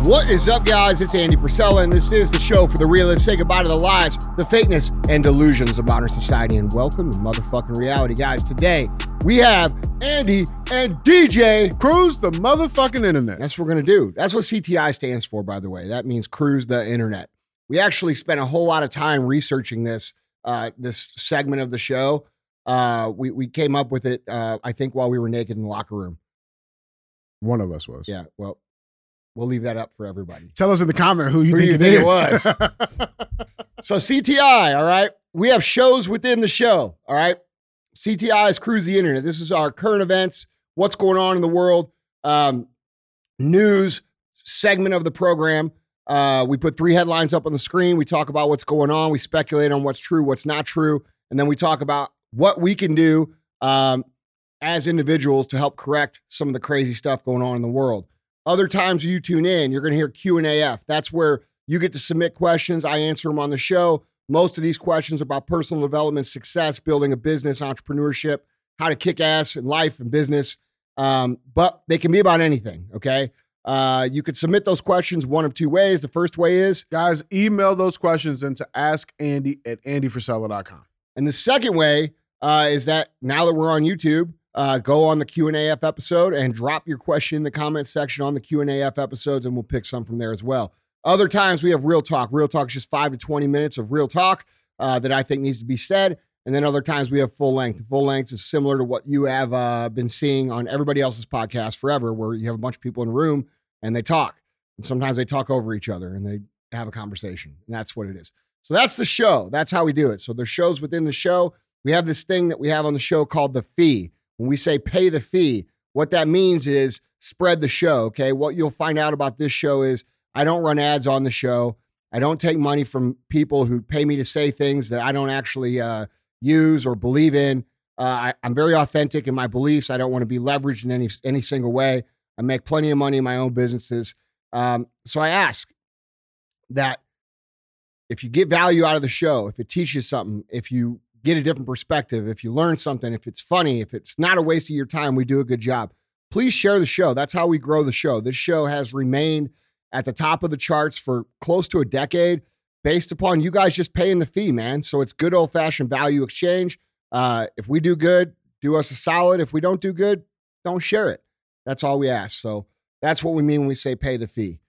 What is up, guys? It's Andy Frisella, and this is the show for the realists. Say goodbye to the lies, the fakeness, and delusions of modern society, and welcome to motherfucking reality, guys. Today we have Andy and DJ. Cruise the motherfucking internet. That's what we're gonna do. That's what CTI stands for, by the way. That means cruise the internet. We actually spent a whole lot of time researching this uh, this segment of the show. Uh, we we came up with it, uh, I think, while we were naked in the locker room. One of us was. Yeah, well, we'll leave that up for everybody. Tell us in the comment who you Who think, you it, think it is. So CTI, all right. We have shows within the show, all right. CTI is cruise the internet. This is our current events, what's going on in the world, um, news segment of the program. Uh, we put three headlines up on the screen. We talk about what's going on. We speculate on what's true, what's not true, and then we talk about what we can do um, as individuals to help correct some of the crazy stuff going on in the world. Other times you tune in, you're going to hear Q and AF. That's where you get to submit questions. I answer them on the show. Most of these questions are about personal development, success, building a business, entrepreneurship, how to kick ass in life and business. Um, but they can be about anything. Okay. Uh, you could submit those questions one of two ways. The first way is, Guys, email those questions into askandy at andyfrisella.com. and the second way uh, is that now that we're on YouTube, uh, go on the Q and AF episode and drop your question in the comment section on the Q and AF episodes, and we'll pick some from there as well. Other times we have real talk. Real talk is just five to twenty minutes of real talk uh, that I think needs to be said, and then other times we have full length. Full length is similar to what you have uh, been seeing on everybody else's podcast forever, where you have a bunch of people in a room and they talk, and sometimes they talk over each other and they have a conversation, and that's what it is. So that's the show. That's how we do it. So there's shows within the show. We have this thing that we have on the show called the fee. When we say pay the fee, what that means is spread the show. Okay. What you'll find out about this show is I don't run ads on the show. I don't take money from people who pay me to say things that I don't actually uh, use or believe in. Uh, I, I'm very authentic in my beliefs. I don't want to be leveraged in any any single way. I make plenty of money in my own businesses. Um, so I ask that if you get value out of the show, if it teaches something, if you get a different perspective, if you learn something, if it's funny, if it's not a waste of your time, we do a good job. Please share the show. That's how we grow the show. This show has remained at the top of the charts for close to a decade based upon you guys just paying the fee, man. So it's good old fashioned value exchange. Uh, if we do good, do us a solid. If we don't do good, don't share it. That's all we ask. So that's what we mean when we say pay the fee.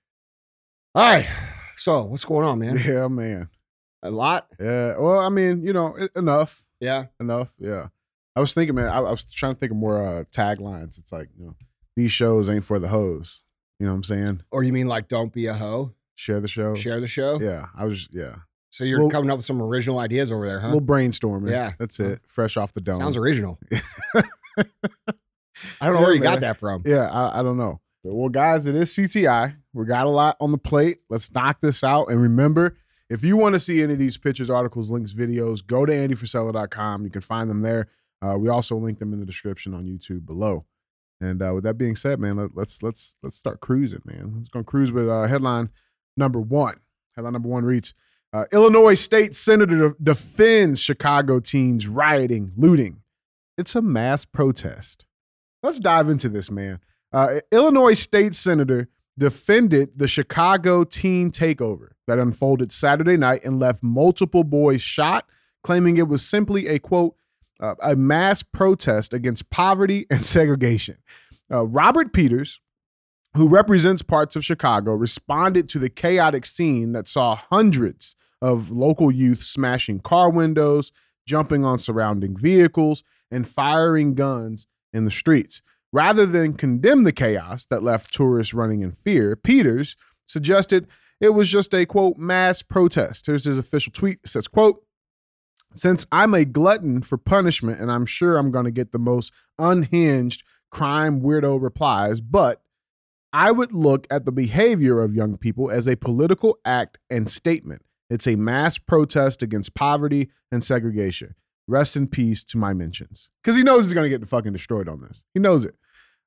All right. So what's going on, man? Yeah, man. A lot? Yeah. Well, I mean, you know, enough. Yeah. Enough. Yeah. I was thinking, man, I, I was trying to think of more uh, taglines. It's like, you know, these shows ain't for the hoes. You know what I'm saying? Or you mean like don't be a hoe? Share the show. Share the show? Yeah. I was, yeah. So you're Well- coming up with some original ideas over there, A huh? little brainstorming. Yeah. That's it. Fresh off the dome. Sounds original. I don't know where Yeah, you got that from. Yeah, I, I don't know. But, well, guys, it is CTI. We got a lot on the plate. Let's knock this out. And remember, if you want to see any of these pictures, articles, links, videos, go to andyfrisella.com. You can find them there. Uh, we also link them in the description on YouTube below. And uh, with that being said, man, let, let's let's let's start cruising, man. Let's go cruise with uh, headline number one. Headline number one reads: uh, Illinois state senator defends Chicago teens rioting, looting. It's a mass protest. Let's dive into this, man. Uh, Illinois state senator defended the Chicago teen takeover that unfolded Saturday night and left multiple boys shot, claiming it was simply a quote, uh, a mass protest against poverty and segregation. Uh, Robert Peters, who represents parts of Chicago, responded to the chaotic scene that saw hundreds of local youth smashing car windows, jumping on surrounding vehicles, and firing guns in the streets. Rather than condemn the chaos that left tourists running in fear, Peters suggested it was just a quote mass protest. Here's his official tweet. It says, quote, since I'm a glutton for punishment and I'm sure I'm going to get the most unhinged crime weirdo replies, but I would look at the behavior of young people as a political act and statement. It's a mass protest against poverty and segregation. Rest in peace to my mentions. Because he knows he's going to get fucking destroyed on this. He knows it.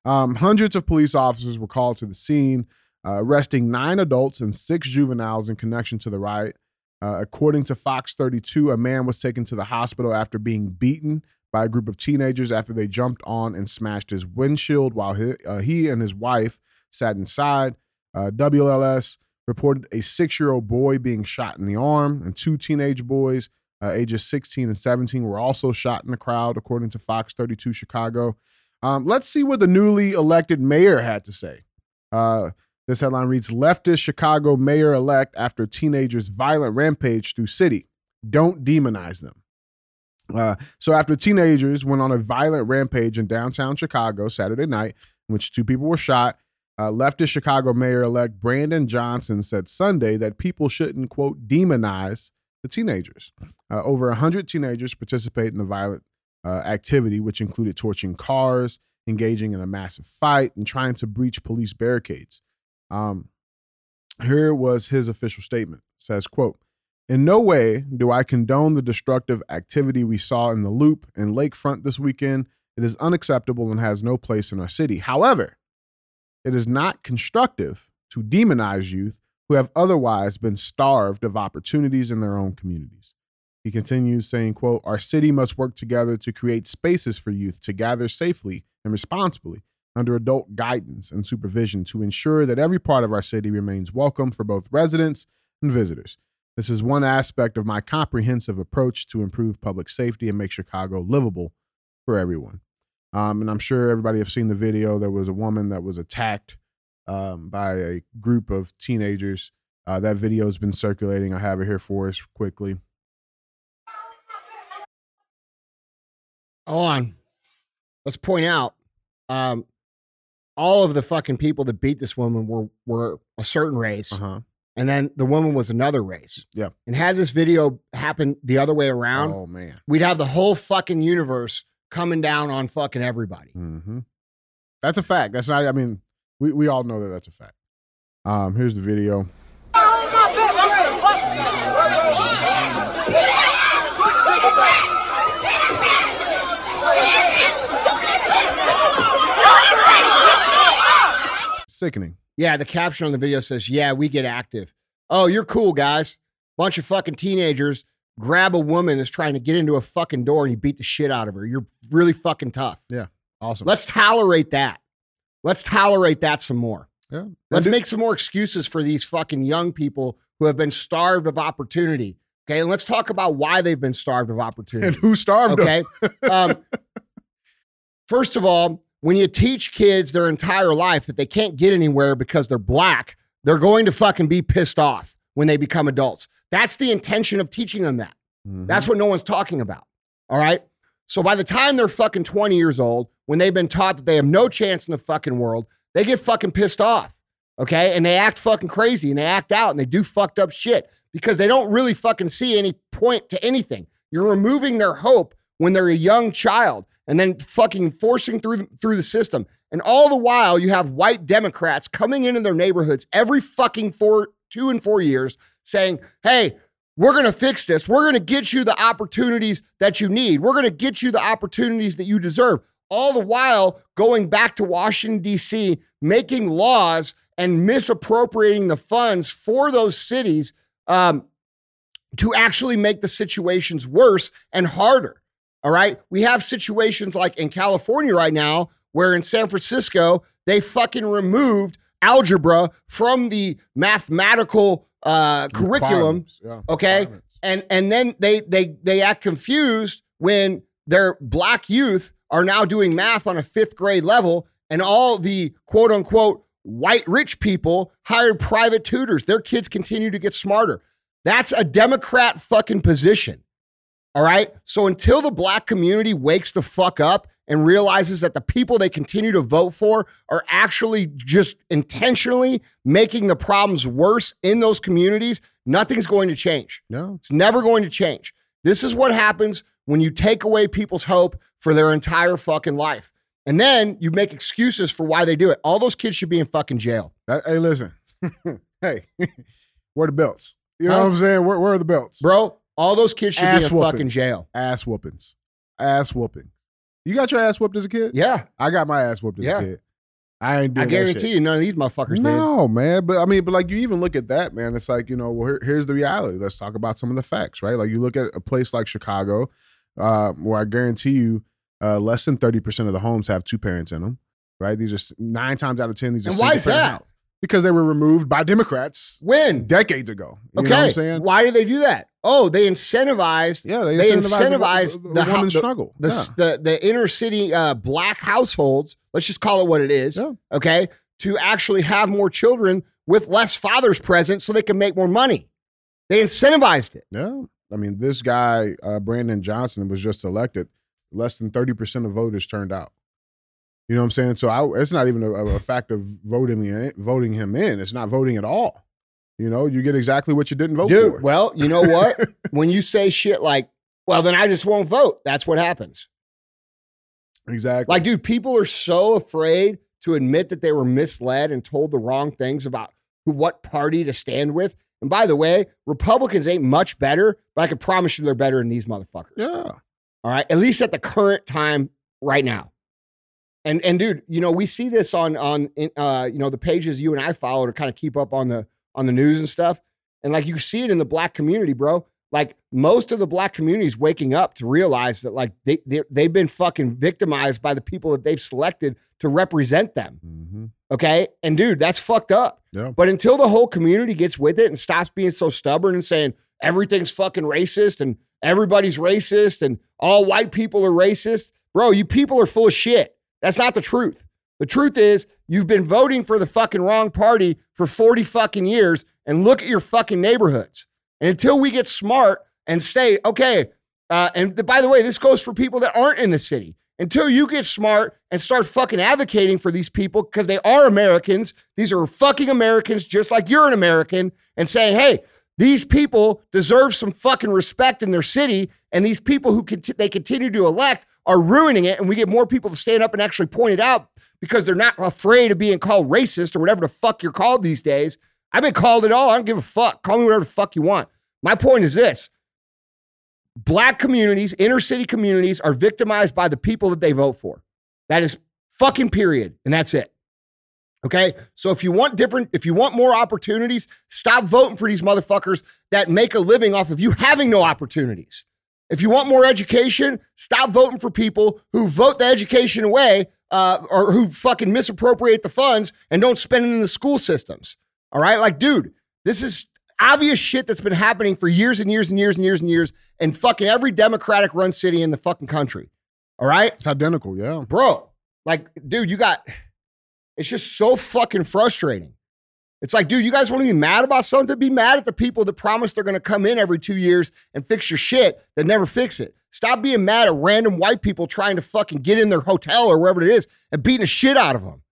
Um, hundreds of police officers were called to the scene. uh, arresting nine adults and six juveniles in connection to the riot. Uh, according to Fox 32, a man was taken to the hospital after being beaten by a group of teenagers after they jumped on and smashed his windshield while he, uh, he and his wife sat inside. Uh, WLS reported a six year old boy being shot in the arm, and two teenage boys, uh, ages 16 and 17, were also shot in the crowd, according to Fox 32 Chicago. Um, let's see what the newly elected mayor had to say. Uh, this headline reads Leftist Chicago mayor elect after teenagers' violent rampage through city. Don't demonize them. Uh, so, after teenagers went on a violent rampage in downtown Chicago Saturday night, in which two people were shot, uh, leftist Chicago mayor elect Brandon Johnson said Sunday that people shouldn't, quote, demonize the teenagers. Uh, over 100 teenagers participated in the violent uh, activity, which included torching cars, engaging in a massive fight, and trying to breach police barricades. Um, here was his official statement. Says, quote, in no way do I condone the destructive activity we saw in the Loop and Lakefront this weekend. It is unacceptable and has no place in our city. However, it is not constructive to demonize youth who have otherwise been starved of opportunities in their own communities. He continues saying, quote, Our city must work together to create spaces for youth to gather safely and responsibly under adult guidance and supervision to ensure that every part of our city remains welcome for both residents and visitors. This is one aspect of my comprehensive approach to improve public safety and make Chicago livable for everyone. Um, and I'm sure everybody have seen the video. There was a woman that was attacked um, by a group of teenagers. Uh, that video has been circulating. I have it here for us quickly. On. Let's point out, um, all of the fucking people that beat this woman were were a certain race, Uh-huh. and then the woman was another race. Yeah. And had this video happen the other way around, Oh man. we'd have the whole fucking universe coming down on fucking everybody. hmm That's a fact. That's not. I mean, we, we all know that that's a fact. Um, here's the video. Sickening. Yeah, the caption on the video says, "Yeah, we get active." Oh, you're cool, guys. Bunch of fucking teenagers grab a woman that's trying to get into a fucking door and you beat the shit out of her. You're really fucking tough. Yeah, awesome. Let's tolerate that. Let's tolerate that some more. yeah. Let's And make some more excuses for these fucking young people who have been starved of opportunity. Okay, and let's talk about why they've been starved of opportunity and who starved them? Okay. Um, first of all, when you teach kids their entire life that they can't get anywhere because they're black, they're going to fucking be pissed off when they become adults. That's the intention of teaching them that. Mhm. That's what no one's talking about. All right. So by the time they're fucking 20 years old, when they've been taught that they have no chance in the fucking world, they get fucking pissed off. Okay. And they act fucking crazy and they act out and they do fucked up shit because they don't really fucking see any point to anything. You're removing their hope when they're a young child and then fucking forcing through through the system. And all the while, you have white Democrats coming into their neighborhoods every fucking four, two and four years saying, hey, we're going to fix this. We're going to get you the opportunities that you need. We're going to get you the opportunities that you deserve. All the while going back to Washington, D.C., making laws and misappropriating the funds for those cities um, to actually make the situations worse and harder. All right. We have situations like in California right now, where in San Francisco, they fucking removed algebra from the mathematical uh, curriculum yeah, okay? requirements. and and then they they they act confused when their black youth are now doing math on a fifth grade level and all the quote unquote white rich people hired private tutors their kids continue to get smarter that's a democrat fucking position all right so until the black community wakes the fuck up and realizes that the people they continue to vote for are actually just intentionally making the problems worse in those communities nothing's going to change No. it's never going to change. This is what happens when you take away people's hope for their entire fucking life. And then you make excuses for why they do it. All those kids should be in fucking jail. Uh, hey, listen. hey, where the belts? You know Huh? what I'm saying? Where, where are the belts? Bro, all those kids should ass be in fucking jail. Ass whoopings. Ass whooping. You got your ass whooped as a kid? Yeah. I got my ass whooped as Yeah. a kid. I ain't I guarantee shit. you, none of these motherfuckers did. No, man. But I mean, but like you even look at that, man. It's like you know, well, here- here's the reality. Let's talk about some of the facts, right? Like you look at a place like Chicago, uh, where I guarantee you, uh, less than thirty percent of the homes have two parents in them, right? These are nine times out of ten. These are And why is that? Because they were removed by Democrats When? decades ago. You Okay. know what I'm saying? Why do they do that? Oh, they incentivized Yeah, they, They incentivize incentivize the, the the, the- struggle. the s- the the inner city uh, black households. Let's just call it what it is. Yeah. Okay, to actually have more children with less fathers present, so they can make more money. They incentivized it. yeah. yeah. I mean, this guy uh, Brandon Johnson was just elected. Less than thirty percent of voters turned out. You know what I'm saying? So I, it's not even a, a fact of voting me in, voting him in. It's not voting at all. You know, you get exactly what you didn't vote Dude, for. well, you know what? when you say shit like, well, then I just won't vote. That's what happens. exactly. Like, dude, people are so afraid to admit that they were misled and told the wrong things about who, what party to stand with. And by the way, Republicans ain't much better, but I can promise you they're better than these motherfuckers. yeah, All right. At least at the current time right now. And and dude, you know, we see this on on uh, you know, the pages you and I follow to kind of keep up on the on the news and stuff. And like you see it in the black community, bro. Like most of the black community is waking up to realize that like they, they they've been fucking victimized by the people that they've selected to represent them. hmm Okay. And dude, that's fucked up. Yeah. But until the whole community gets with it and stops being so stubborn and saying everything's fucking racist and everybody's racist and all white people are racist, bro, you people are full of shit. That's not the truth. The truth is you've been voting for the fucking wrong party for 40 fucking years and look at your fucking neighborhoods. And until we get smart and say, okay, uh, and by the way, this goes for people that aren't in the city. Until you get smart and start fucking advocating for these people because they are Americans, these are fucking Americans just like you're an American, and saying, hey, these people deserve some fucking respect in their city, and these people who conti- they continue to elect are ruining it, and we get more people to stand up and actually point it out because they're not afraid of being called racist or whatever the fuck you're called these days. I've been called it all. I don't give a fuck. Call me whatever the fuck you want. My point is this black communities, inner city communities are victimized by the people that they vote for. That is fucking period. And that's it. Okay. So if you want different, if you want more opportunities, stop voting for these motherfuckers that make a living off of you having no opportunities. If you want more education, stop voting for people who vote the education away uh, or who fucking misappropriate the funds and don't spend it in the school systems. All right. Like, dude, this is obvious shit that's been happening for years and years and years and years and years in fucking every Democratic run city in the fucking country. All right. it's identical. Yeah, Bro, like, dude, you got, it's just so fucking frustrating. It's like, dude, you guys want to be mad about something? To be mad at the people that promise they're going to come in every two years and fix your shit that never fix it. Stop being mad at random white people trying to fucking get in their hotel or wherever it is and beating the shit out of them.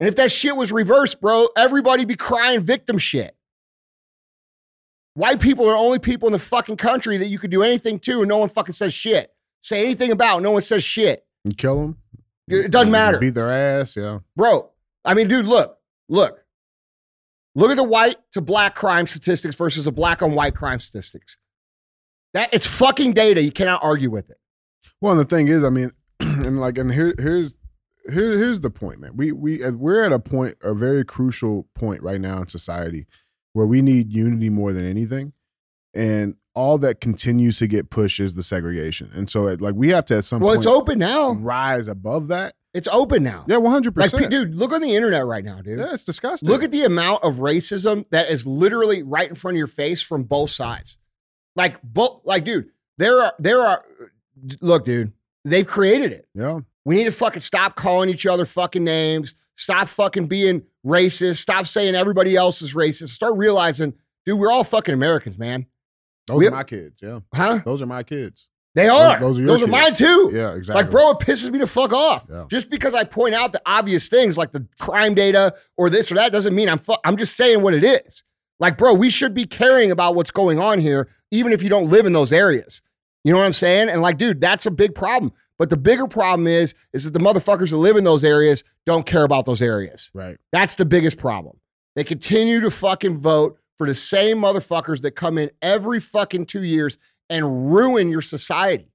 And if that shit was reversed, bro, everybody be crying victim shit. White people are the only people in the fucking country that you could do anything to and no one fucking says shit. Say anything about, no one says shit. you kill them. It doesn't matter. Beat their ass. Yeah, Bro, I mean, dude, look, look. Look at the white to black crime statistics versus the black on white crime statistics. That it's fucking data. You cannot argue with it. Well, and the thing is, I mean, and like, and here, here's, here, here's the point, man. We, we, uh, we're at a point, a very crucial point right now in society, where we need unity more than anything, and all that continues to get pushed is the segregation, and so, it, like, we have to at some Well, point it's open now. rise above that. It's open now. Yeah, one hundred Like, percent. dude, look on the internet right now, dude. Yeah, it's disgusting. Look at the amount of racism that is literally right in front of your face from both sides. Like, both, like, dude, there are, there are, look, dude, they've created it. yeah, We need to fucking stop calling each other fucking names. Stop fucking being racist. Stop saying everybody else is racist. Start realizing, dude, we're all fucking Americans, man. those We- are my kids. Yeah, Huh? those are my kids. They are. those Those are are, mine too. Yeah, exactly. Like, bro, it pisses me to fuck off. Yeah. Just because I point out the obvious things like the crime data or this or that doesn't mean I'm fu- I'm just saying what it is. Like, bro, we should be caring about what's going on here, even if you don't live in those areas. You know what I'm saying? And like, dude, that's a big problem. But the bigger problem is, is that the motherfuckers that live in those areas don't care about those areas. right. That's the biggest problem. They continue to fucking vote for the same motherfuckers that come in every fucking two years and ruin your society.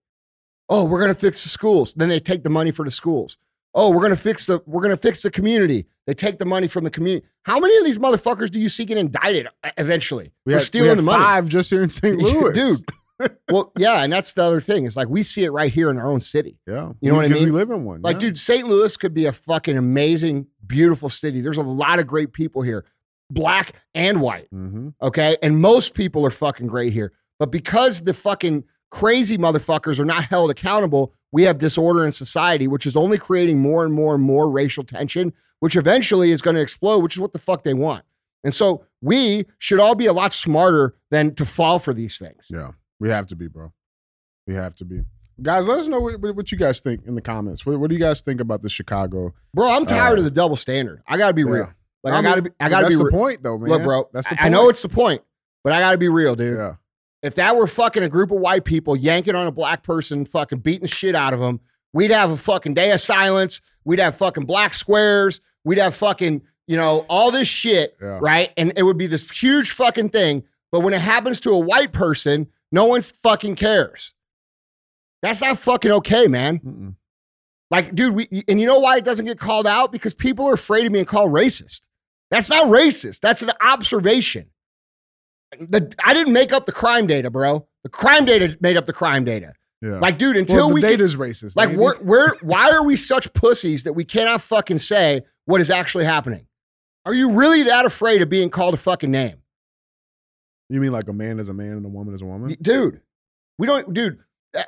Oh, we're going to fix the schools. Then they take the money for the schools. Oh, we're gonna fix the we're gonna fix the community. They take the money from the community. How many of these motherfuckers do you see get indicted uh, eventually We are stealing we the money? five just here in St. Louis, dude. well, yeah, and that's the other thing. It's like we see it right here in our own city. Yeah, You know what I mean? We live in one. Like, yeah. dude, St. Louis could be a fucking amazing, beautiful city. There's a lot of great people here, black and white. Mhm. Okay. And most people are fucking great here. But because the fucking crazy motherfuckers are not held accountable, we have disorder in society, which is only creating more and more and more racial tension, which eventually is going to explode, which is what the fuck they want. And so we should all be a lot smarter than to fall for these things. Yeah, we have to be, bro. We have to be. Guys, let us know what, what you guys think in the comments. What, what do you guys think about the Chicago? Bro, I'm tired Uh, of the double standard. I got to be Yeah. real. Like, I, mean, got to be, I got to that's be the real. point, though, man. Look, bro, That's the I, I know it's the point, but I got to be real, dude. Yeah, If that were fucking a group of white people yanking on a black person, fucking beating shit out of them, we'd have a fucking day of silence. We'd have fucking black squares. We'd have fucking, you know, all this shit, Yeah. right? And it would be this huge fucking thing. But when it happens to a white person, no one fucking cares. That's not fucking okay, man. Mm-mm. Like, dude, we and you know why it doesn't get called out? Because people are afraid of being called racist. That's not racist. That's an observation. The, I didn't make up the crime data, bro. The crime data made up the crime data. yeah. Like, dude, well, until the we data's racist. like, we're, we're why are we such pussies that we cannot fucking say what is actually happening? Are you really that afraid of being called a fucking name? you mean like a man is a man and a woman is a woman? dude. We don't, dude.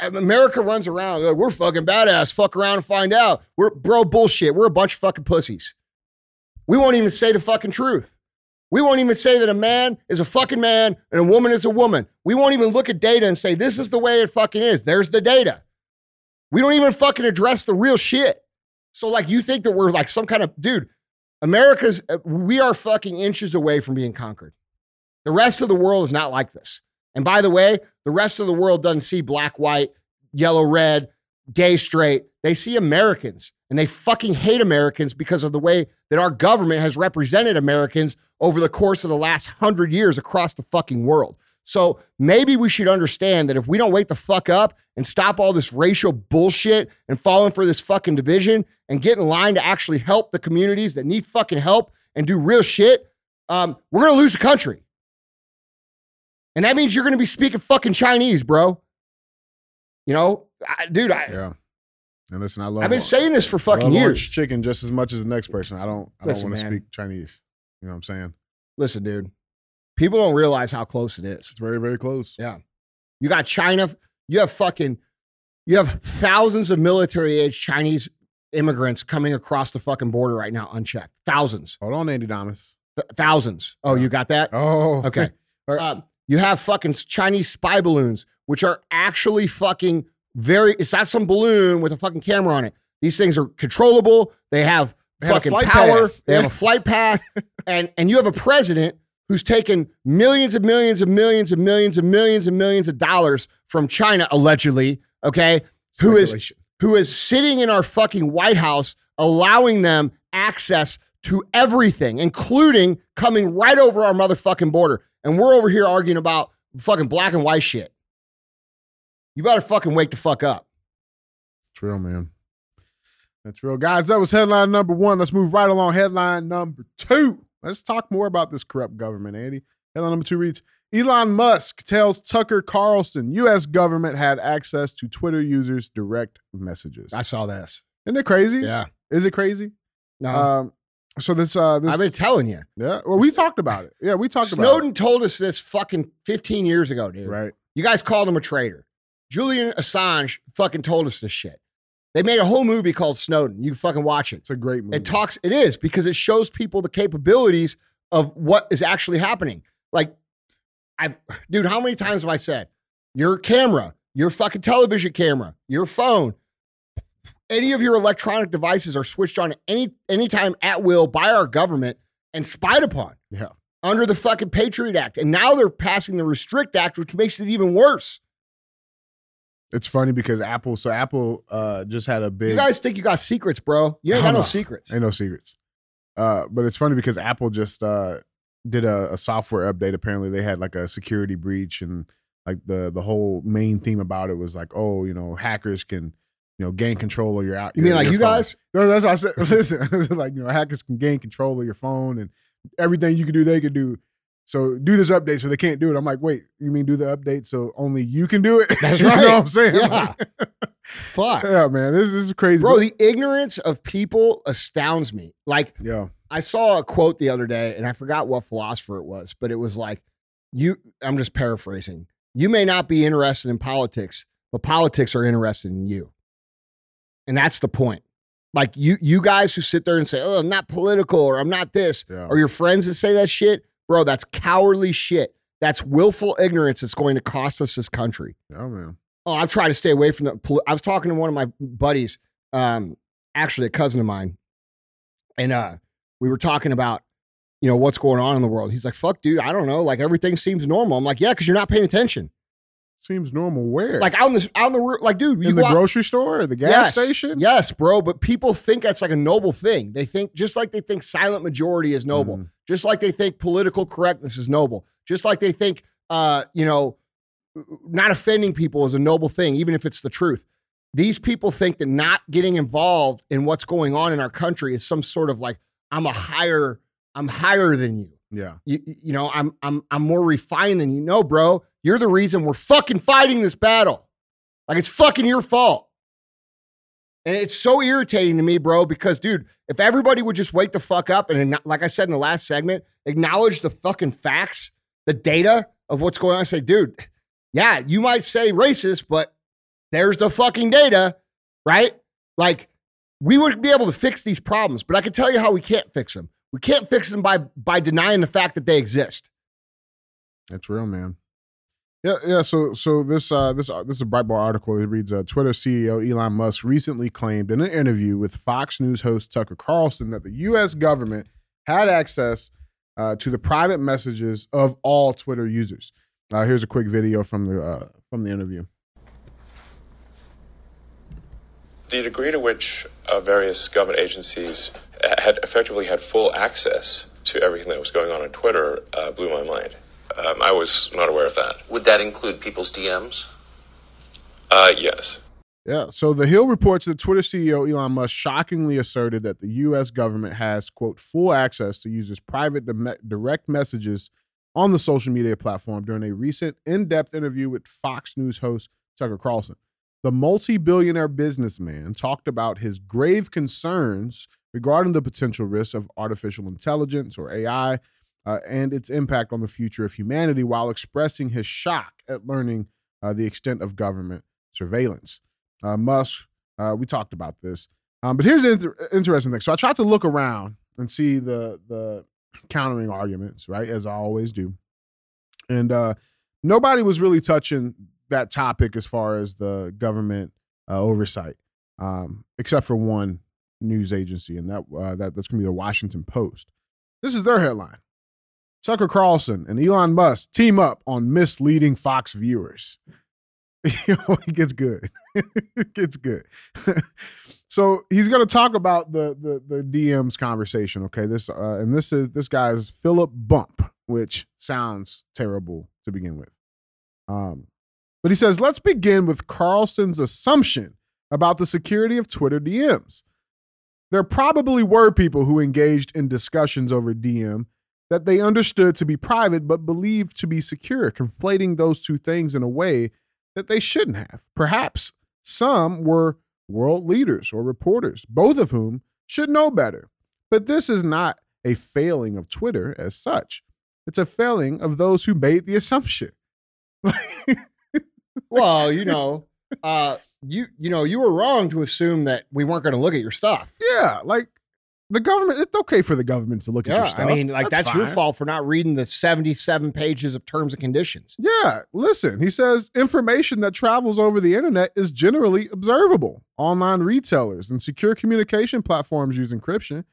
America runs around. like, we're fucking badass. Fuck around and find out. We're bro bullshit. We're a bunch of fucking pussies. We won't even say the fucking truth. We won't even say that a man is a fucking man and a woman is a woman. We won't even look at data and say this is the way it fucking is. There's the data. We don't even fucking address the real shit. So like you think that we're like some kind of dude. America's uh, we are fucking inches away from being conquered. The rest of the world is not like this. And by the way, the rest of the world doesn't see black, white, yellow, red, gay, straight. They see Americans and they fucking hate Americans because of the way that our government has represented Americans over the course of the last hundred years across the fucking world. So maybe we should understand that if we don't wake the fuck up and stop all this racial bullshit and falling for this fucking division and get in line to actually help the communities that need fucking help and do real shit, um, we're gonna lose the country. And that means you're to be speaking fucking Chinese, bro. You know, I, dude, I, Yeah. And listen, I love. I've been saying this for fucking years. chicken just as much as the next person. I don't. I Listen, don't want to man. speak Chinese. You know what I'm saying? Listen, dude, people don't realize how close it is. It's very, very close. Yeah. You got China, you have fucking, you have thousands of military age Chinese immigrants coming across the fucking border right now unchecked. Thousands, Hold on, Andy Damas. Th- thousands. Oh, you got that? Oh, Okay. All right. Um, you have fucking Chinese spy balloons, which are actually fucking very. It's not some balloon with a fucking camera on it. These things are controllable. They have They fucking power. path. They have a flight path, and and you have a president who's taken millions and millions and millions and millions and millions and millions of dollars from China allegedly. Okay, Who is who is sitting in our fucking White House, allowing them access to everything, including coming right over our motherfucking border. And we're over here arguing about fucking black and white shit. You better fucking wake the fuck up. It's real, man. That's real. Guys, that was headline number one. Let's move right along. Headline number two. Let's talk more about this corrupt government, Andy. Headline number two reads Elon Musk tells Tucker Carlson U.S. government had access to Twitter users' direct messages. I saw this. Isn't it crazy? Yeah. Is it crazy? No. Um, so this, uh, this, I've been telling you. yeah. Well, we talked about it. Yeah, we talked Snowden about it. Snowden told us this fucking 15 years ago, dude. Right. You guys called him a traitor. Julian Assange fucking told us this shit. They made a whole movie called Snowden. You can fucking watch it. It's a great movie. It talks, it is because it shows people the capabilities of what is actually happening. Like, I've, dude, how many times have I said your camera, your fucking television camera, your phone, any of your electronic devices are switched on any anytime at will by our government and spied upon Yeah. under the fucking Patriot Act. And now they're passing the Restrict Act, which makes it even worse. It's funny because Apple, so Apple uh, just had a big. You guys think you got secrets, bro. You ain't got no no. secrets. Ain't no secrets. Uh, but it's funny because Apple just uh, did a, a software update. Apparently, they had like a security breach, and like the the whole main theme about it was like, oh, you know, hackers can, you know, gain control of your out. You mean like you phone. guys? No, that's what I said. Listen, like you know, hackers can gain control of your phone and everything you can do, they can do. So do this update so they can't do it. I'm like, wait, you mean do the update so only you can do it? That's you right. know what I'm saying? Yeah. Fuck. yeah, man, this, this is crazy. Bro, the ignorance of people astounds me. Like, yeah, I saw a quote the other day and I forgot what philosopher it was, but it was like, you, I'm just paraphrasing. You may not be interested in politics, but politics are interested in you. And that's the point. Like you, you guys who sit there and say, "Oh, I'm not political," or "I'm not this," yeah. or your friends that say that shit, bro, that's cowardly shit. That's willful ignorance that's going to cost us this country. Oh, man. Oh, I've tried to stay away from the. I was talking to one of my buddies, um, actually a cousin of mine, and uh, we were talking about, you know, what's going on in the world. He's like, "Fuck, dude, I don't know. Like everything seems normal." I'm like, "Yeah, because you're not paying attention. Seems normal. Where? Like out in the out in the like, dude, you in the out- grocery store or the gas yes, station? Yes, bro. But people think that's like a noble thing. They think just like they think silent majority is noble, Mhm. Just like they think political correctness is noble, just like they think, uh, you know, not offending people is a noble thing, even if it's the truth. These people think that not getting involved in what's going on in our country is some sort of like I'm a higher, I'm higher than you. Yeah. You, you know, I'm I'm I'm more refined than you. No, bro, you're the reason we're fucking fighting this battle. Like it's fucking your fault. And it's so irritating to me, bro, because dude, if everybody would just wake the fuck up and like I said in the last segment, acknowledge the fucking facts, the data of what's going on, I say, dude, yeah, you might say racist, but there's the fucking data, right? Like we would be able to fix these problems, but I can tell you how we can't fix them. We can't fix them by by denying the fact that they exist. That's real, man. Yeah, yeah. So, so this, uh, this, uh, this is a Breitbart article. It reads: uh, Twitter CEO Elon Musk recently claimed in an interview with Fox News host Tucker Carlson that the U.S. government had access uh, to the private messages of all Twitter users. Uh, here's a quick video from the uh, from the interview. The degree to which uh, various government agencies had effectively had full access to everything that was going on on Twitter uh, blew my mind. Um, I was not aware of that. Would that include people's DMs? Uh, yes. Yeah. So the Hill reports that Twitter CEO Elon Musk shockingly asserted that the U.S. government has, quote, full access to users' private dim- direct messages on the social media platform during a recent in depth interview with Fox News host Tucker Carlson. The multi billionaire businessman talked about his grave concerns regarding the potential risks of artificial intelligence or AI uh, and its impact on the future of humanity while expressing his shock at learning uh, the extent of government surveillance uh, Musk. Uh, we talked about this, um, but here's the inter- interesting thing. So I tried to look around and see the the countering arguments, right, as I always do, and uh, nobody was really touching that topic as far as the government uh, oversight, um, except for one news agency, and that that that's going to be the Washington Post. This is their headline: Tucker Carlson and Elon Musk team up on misleading Fox viewers. it gets good. it gets good. so he's going to talk about the, the the DMs conversation. Okay, this uh, and this is this guy's Philip Bump, which sounds terrible to begin with. Um, but he says, let's begin with Carlson's assumption about the security of Twitter DMs. There probably were people who engaged in discussions over DM that they understood to be private but believed to be secure, conflating those two things in a way that they shouldn't have. Perhaps some were world leaders or reporters, both of whom should know better. But this is not a failing of Twitter as such. It's a failing of those who made the assumption. Well, you know, uh, you you know, you were wrong to assume that we weren't going to look at your stuff. yeah, like the government, it's okay for the government to look at your stuff. I mean, like that's, your fault for not reading the seventy-seven pages of terms and conditions. Yeah, listen, he says information that travels over the internet is generally observable. Online retailers and secure communication platforms use encryption,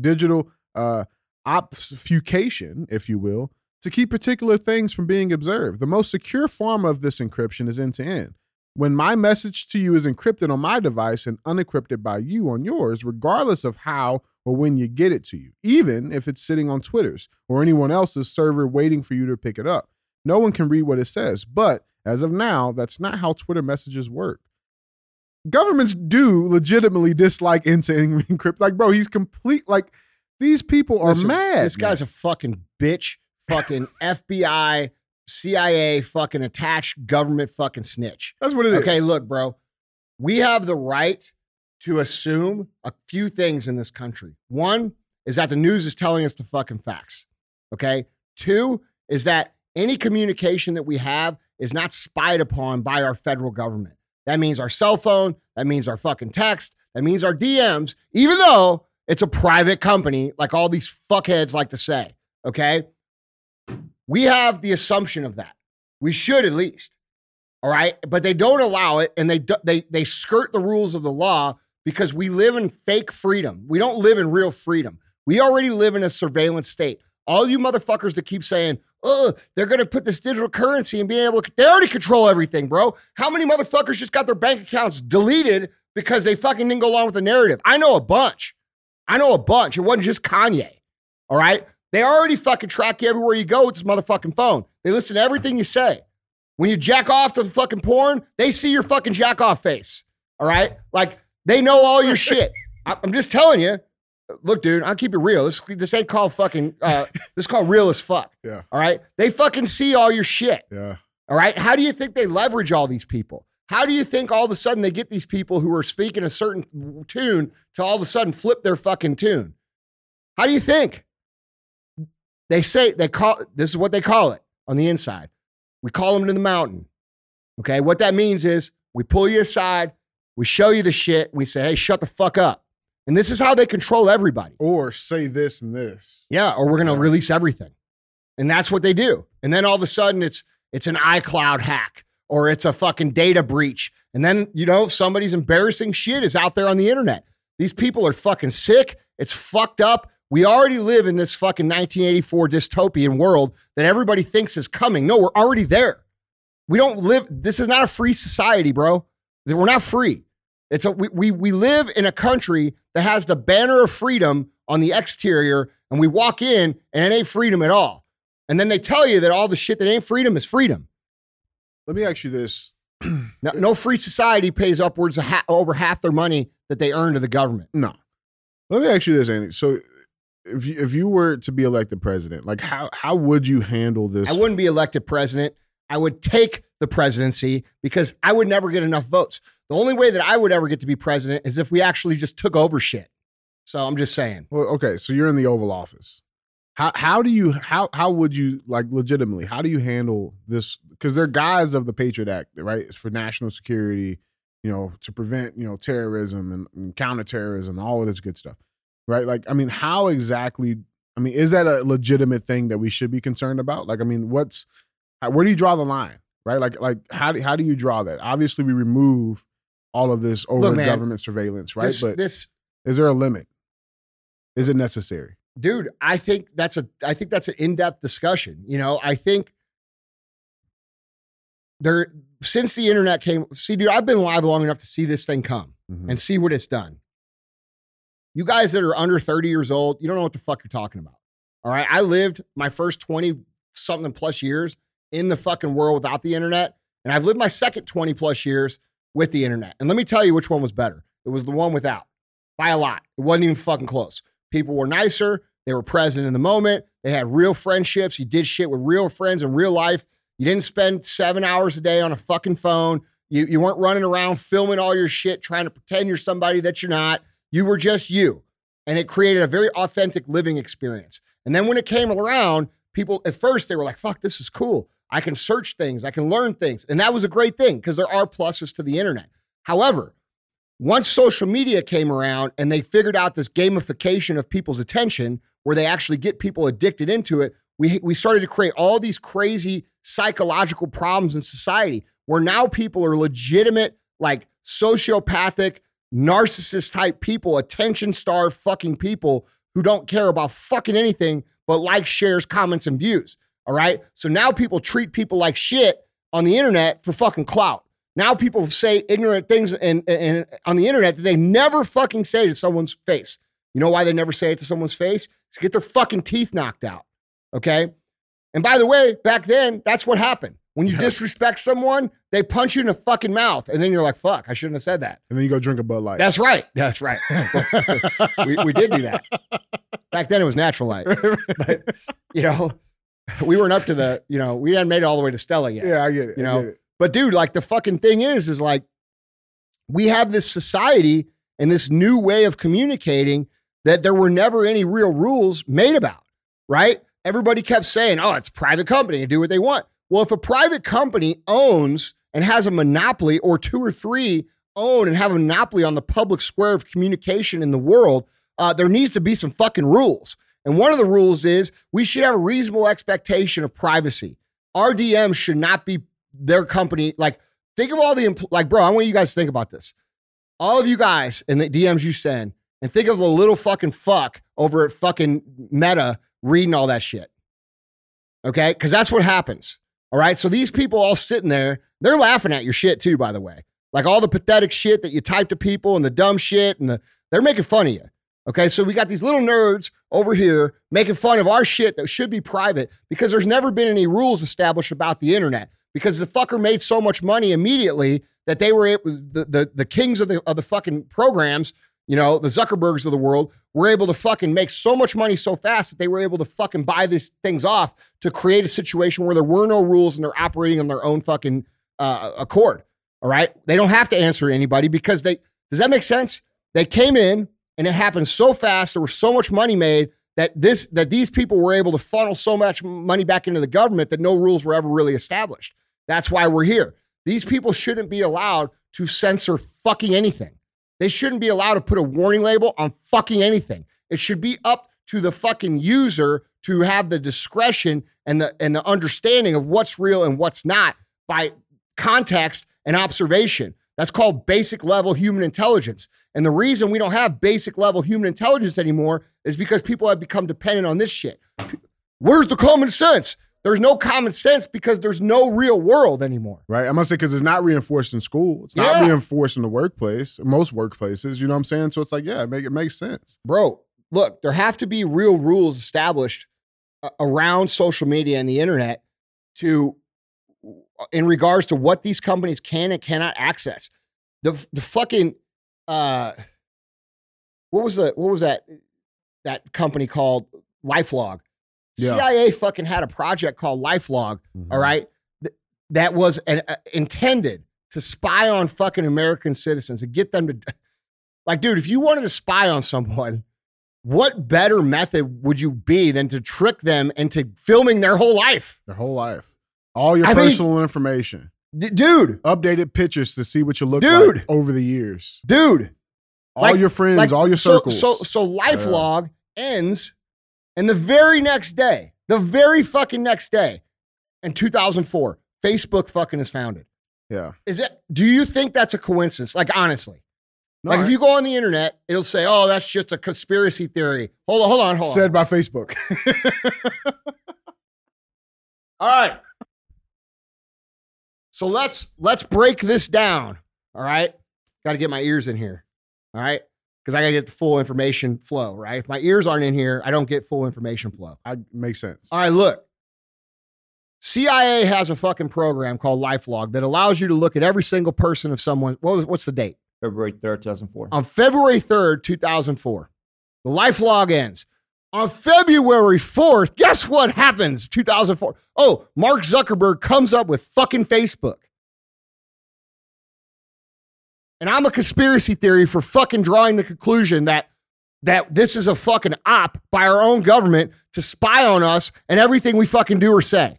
digital uh, obfuscation, if you will, to keep particular things from being observed. The most secure form of this encryption is end to end. When my message to you is encrypted on my device and unencrypted by you on yours, regardless of how or when you get it to you, even if it's sitting on Twitter's or anyone else's server waiting for you to pick it up. No one can read what it says. But as of now, that's not how Twitter messages work. governments do legitimately dislike entering encrypt. Like, bro, he's complete. Like, these people are Listen, mad. This guy's a fucking bitch, fucking FBI, CIA, fucking attached government fucking snitch. That's what it is. Okay, look, bro, we have the right to assume a few things in this country. One is that the news is telling us the fucking facts. Okay. Two is that any communication that we have is not spied upon by our federal government. That means our cell phone, that means our fucking text, that means our DMs, even though it's a private company, like all these fuckheads like to say. Okay. We have the assumption of that. We should at least. All right. But they don't allow it and they, they, they skirt the rules of the law because we live in fake freedom. We don't live in real freedom. We already live in a surveillance state. All you motherfuckers that keep saying, oh, they're going to put this digital currency and being able to, they already control everything, bro. How many motherfuckers just got their bank accounts deleted because they fucking didn't go along with the narrative? I know a bunch. I know a bunch. It wasn't just Kanye. All right. They already fucking track you everywhere you go with this motherfucking phone. They listen to everything you say. When you jack off to the fucking porn, they see your fucking jack off face. All right. Like they know all your shit. I- I'm just telling you. Look, dude, I'll keep it real. This, this ain't called fucking, uh, this is called real as fuck. Yeah. All right. They fucking see all your shit. Yeah. All right. How do you think they leverage all these people? How do you think all of a sudden they get these people who are speaking a certain tune to all of a sudden flip their fucking tune? How do you think? They say they call this is what they call it on the inside. We call them to the mountain. Okay. What that means is we pull you aside, we show you the shit, we say, hey, shut the fuck up. And this is how they control everybody. Or say this and this. Yeah, or we're going to release everything. And that's what they do. And then all of a sudden it's it's an iCloud hack or it's a fucking data breach. And then, you know, somebody's embarrassing shit is out there on the internet. These people are fucking sick. It's fucked up. We already live in this fucking 1984 dystopian world that everybody thinks is coming. No, we're already there. We don't live this is not a free society, bro. We're not free. It's a we, we we live in a country that has the banner of freedom on the exterior, and we walk in and it ain't freedom at all. And then they tell you that all the shit that ain't freedom is freedom. Let me ask you this. No, no free society pays upwards of ha- over half their money that they earn to the government. No. Let me ask you this, Andy. So if you if you were to be elected president, like how how would you handle this? I wouldn't be elected president. I would take the presidency because I would never get enough votes. The only way that I would ever get to be president is if we actually just took over shit. So I'm just saying. Well, okay, so you're in the Oval Office. How how do you how how would you like legitimately? How do you handle this? Because they're guys of the Patriot Act, right? It's for national security, you know, to prevent you know terrorism and, and counterterrorism, all of this good stuff, right? Like, I mean, how exactly? I mean, is that a legitimate thing that we should be concerned about? Like, I mean, what's where do you draw the line, right? Like, like how do how do you draw that? Obviously, we remove all of this over man, government surveillance, right? This, but this is there a limit? Is it necessary? dude i think that's a i think that's an in-depth discussion you know i think there since the internet came see dude i've been live long enough to see this thing come Mhm. and see what it's done you guys that are under 30 years old you don't know what the fuck you're talking about all right i lived my first 20 something plus years in the fucking world without the internet and i've lived my second 20 plus years with the internet. And let me tell you which one was better. It was the one without by a lot. It wasn't even fucking close. People were nicer. They were present in the moment. They had real friendships. You did shit with real friends in real life. You didn't spend seven hours a day on a fucking phone. You, you weren't running around filming all your shit trying to pretend you're somebody that you're not. You were just you. And it created a very authentic living experience. And then when it came around people at first they were like fuck this is cool i can search things i can learn things and that was a great thing because there are pluses to the internet. However once social media came around and they figured out this gamification of people's attention where they actually get people addicted into it we, we started to create all these crazy psychological problems in society where now people are legitimate like sociopathic narcissist type people attention starved fucking people who don't care about fucking anything but likes shares comments and views all right so now people treat people like shit on the internet for fucking clout now people say ignorant things and, and on the internet that they never fucking say to someone's face. You know why they never say it to someone's face? To get their fucking teeth knocked out. Okay. And by the way, back then, that's what happened. When you Yeah. disrespect someone, they punch you in the fucking mouth, and then you're like, "Fuck, I shouldn't have said that." And then you go drink a Bud Light. That's right. That's right. we, we did do that. Back then, it was natural light, but you know, we weren't up to the. You know, we hadn't made it all the way to Stella yet. yeah, I get it. You know. But dude, like the fucking thing is, is like we have this society and this new way of communicating that there were never any real rules made about, right? Everybody kept saying, oh, it's private company and do what they want. Well, if a private company owns and has a monopoly or two or three own and have a monopoly on the public square of communication in the world, uh, there needs to be some fucking rules. And one of the rules is we should have a reasonable expectation of privacy. Our RDM should not be their company. Like, think of all the, like, bro, I want you guys to think about this. All of you guys in the DMs you send, and think of the little fucking fuck over at fucking Meta reading all that shit. Okay? Because that's what happens. All right. So these people all sitting there, they're laughing at your shit too, by the way. Like all the pathetic shit that you type to people and the dumb shit, and the, they're making fun of you. Okay. So we got these little nerds over here making fun of our shit that should be private because there's never been any rules established about the internet because the fucker made so much money immediately that they were able, the, the, the kings of the, of the fucking programs, you know, the Zuckerbergs of the world were able to fucking make so much money so fast that they were able to fucking buy these things off to create a situation where there were no rules and they're operating on their own fucking uh, accord. All right. They don't have to answer anybody because they, does that make sense? They came in and it happened so fast. There was so much money made that this, that these people were able to funnel so much money back into the government that no rules were ever really established. That's why we're here. These people shouldn't be allowed to censor fucking anything. They shouldn't be allowed to put a warning label on fucking anything. It should be up to the fucking user to have the discretion and the and the understanding of what's real and what's not by context and observation. That's called basic level human intelligence. And the reason we don't have basic level human intelligence anymore is because people have become dependent on this shit. Where's the common sense? There's no common sense because there's no real world anymore. Right. I must say, because it's not reinforced in school. It's not Yeah. reinforced in the workplace, most workplaces. You know what I'm saying? So it's like, yeah, it, make, it makes sense. bro, look, there have to be real rules established uh, around social media and the internet to in regards to what these companies can and cannot access. The the fucking uh what was the what was that that company called LifeLog? Yeah. CIA fucking had a project called LifeLog, all right, th- that was an, uh, intended to spy on fucking American citizens and get them to like, dude, if you wanted to spy on someone, what better method would you be than to trick them into filming their whole life? Their whole life. All your I personal information. D- dude, Updated pictures to see what you look Dude. like over the years. dude. All Like- your friends, like, all your so, circles. So, so LifeLog ends, and the very next day, the very fucking next day, in 2004, Facebook fucking is founded. yeah. Is it? Do you think that's a coincidence? Like honestly, No, like if you go on the internet, it'll say, "Oh, that's just a conspiracy theory." Hold on, hold on, hold on. said by Facebook. All right. So let's let's break this down. All right. Got to get my ears in here. All right. Because I got to get the full information flow, right? If my ears aren't in here, I don't get full information flow. I makes sense. All right, look. CIA has a fucking program called LifeLog that allows you to look at every single person of someone. What was, what's the date? February 3rd, 2004. On February 3rd, 2004, the LifeLog ends. On February 4th, guess what happens? 2004. Oh, Mark Zuckerberg comes up with fucking Facebook. And I'm a conspiracy theory for fucking drawing the conclusion that that this is a fucking op by our own government to spy on us and everything we fucking do or say.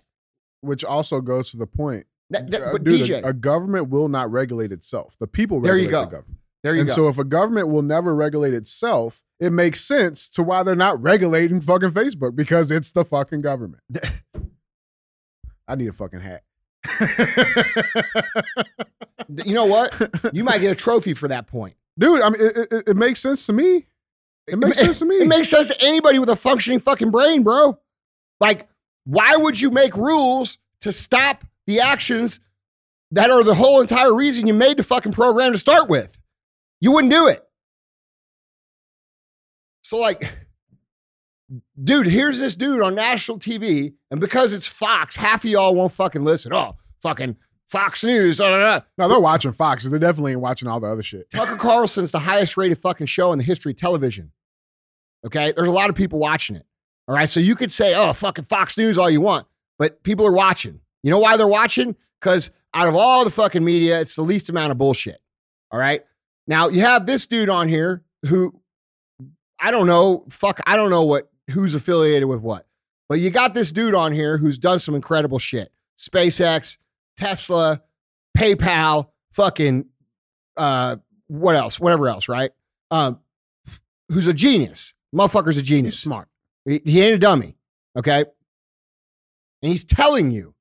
Which also goes to the point. That- that- Uh, but dude, DJ, a, a government will not regulate itself. The people There you regulate go. the government. There you and go. so if a government will never regulate itself, it makes sense to why they're not regulating fucking Facebook because it's the fucking government. I need a fucking hat. you know what? You might get a trophy for that point. Dude, I mean, it, it, it makes sense to me. It makes ma- sense to me. It makes sense to anybody with a functioning fucking brain, bro. Like, why would you make rules to stop the actions that are the whole entire reason you made the fucking program to start with? You wouldn't do it. So, like, dude, here's this dude on national TV, and because it's Fox, half of y'all won't fucking listen. Oh, fucking Fox News. da, da, da." No, they're watching Fox. They definitely ain't watching all the other shit. Tucker Carlson's the highest rated fucking show in the history of television. Okay. There's a lot of people watching it. All right. So you could say, oh, fucking Fox News all you want, but people are watching. You know why they're watching? Because out of all the fucking media, it's the least amount of bullshit. All right. Now you have this dude on here who I don't know, fuck, I don't know what who's affiliated with what. But you got this dude on here who's done some incredible shit. SpaceX, Tesla, PayPal, fucking uh what else? Whatever else, right? Um who's a genius. Motherfucker's a He's genius. smart. He, he ain't a dummy. Okay. And he's telling you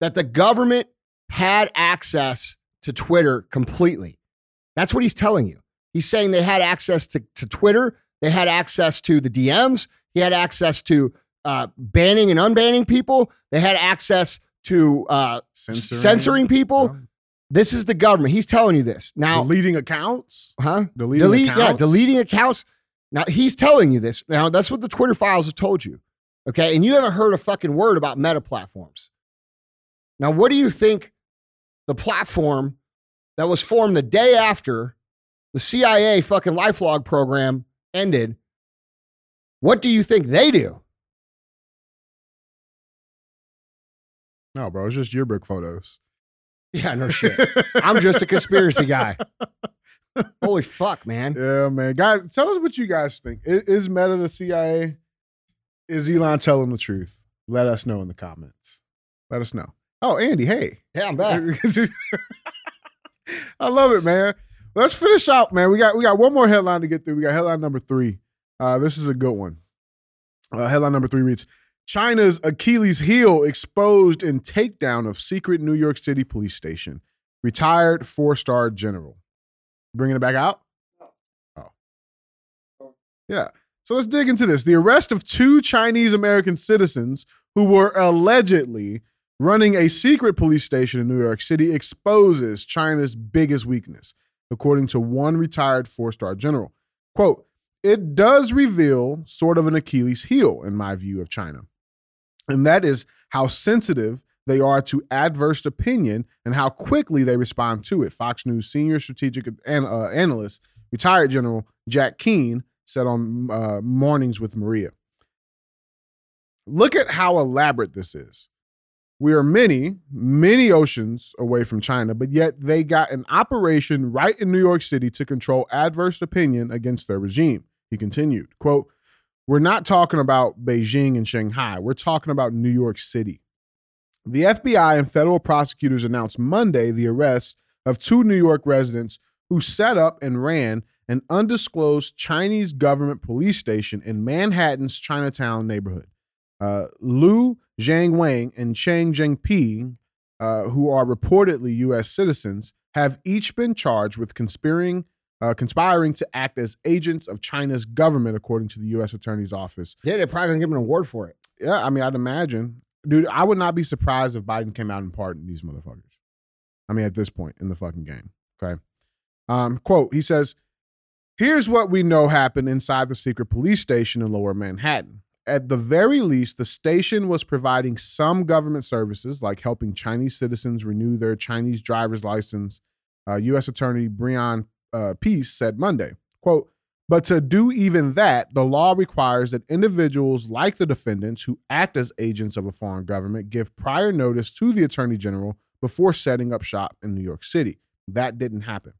that the government had access to Twitter completely. That's what he's telling you. He's saying they had access to, to Twitter, they had access to the DMs, he had access to uh, banning and unbanning people, they had access to uh, Censoring, censoring people. Yeah. This is the government. He's telling you this. Now, deleting accounts. huh? Deleting Delete, accounts. yeah, deleting accounts. Now he's telling you this. Now that's what the Twitter files have told you. Okay, and you haven't heard a fucking word about meta platforms. Now, what do you think the platform that was formed the day after the CIA fucking LifeLog program ended? What do you think they do? No, bro, it's just yearbook photos. Yeah, no shit. I'm just a conspiracy guy. Holy fuck, man. Yeah, man. Guys, tell us what you guys think. Is, is Meta the CIA? Is Elon telling the truth? Let us know in the comments. Let us know. Oh, Andy, hey. Yeah, I'm back. I love it, man. Let's finish out, man. We got we got one more headline to get through. We got headline number three. Uh, this is a good one. Uh, headline number three reads: China's Achilles heel exposed in takedown of secret New York City police station. Retired four-star general. Bringing it back out. Oh, yeah. So let's dig into this. The arrest of two Chinese American citizens who were allegedly running a secret police station in New York City exposes China's biggest weakness, according to one retired four star general. Quote, it does reveal sort of an Achilles heel, in my view, of China. And that is how sensitive they are to adverse opinion and how quickly they respond to it. Fox News senior strategic an- uh, analyst, retired General Jack Keane, said on uh, Mornings with Maria. Look at how elaborate this is. We are many, many oceans away from China, but yet they got an operation right in New York City to control adverse opinion against their regime. He continued, quote, We're not talking about Beijing and Shanghai. We're talking about New York City. The FBI and federal prosecutors announced Monday the arrest of two New York residents who set up and ran an undisclosed Chinese government police station in Manhattan's Chinatown neighborhood. Uh, Lu Jianwang and Chen Jinping, uh, who are reportedly U.S. citizens, have each been charged with conspiring, uh, conspiring to act as agents of China's government, according to the U.S. Attorney's Office. Yeah, they're probably gonna give him an award for it. Yeah, I mean, I'd imagine, dude. I would not be surprised if Biden came out and pardoned these motherfuckers. I mean, at this point in the fucking game. Okay. Um, quote: He says, "Here's what we know happened inside the secret police station in Lower Manhattan. At the very least, the station was providing some government services, like helping Chinese citizens renew their Chinese driver's license." Uh, U.S. Attorney Breon uh, Peace said Monday. Quote. But to do even that, the law requires that individuals like the defendants who act as agents of a foreign government give prior notice to the attorney general before setting up shop in New York City. That didn't happen.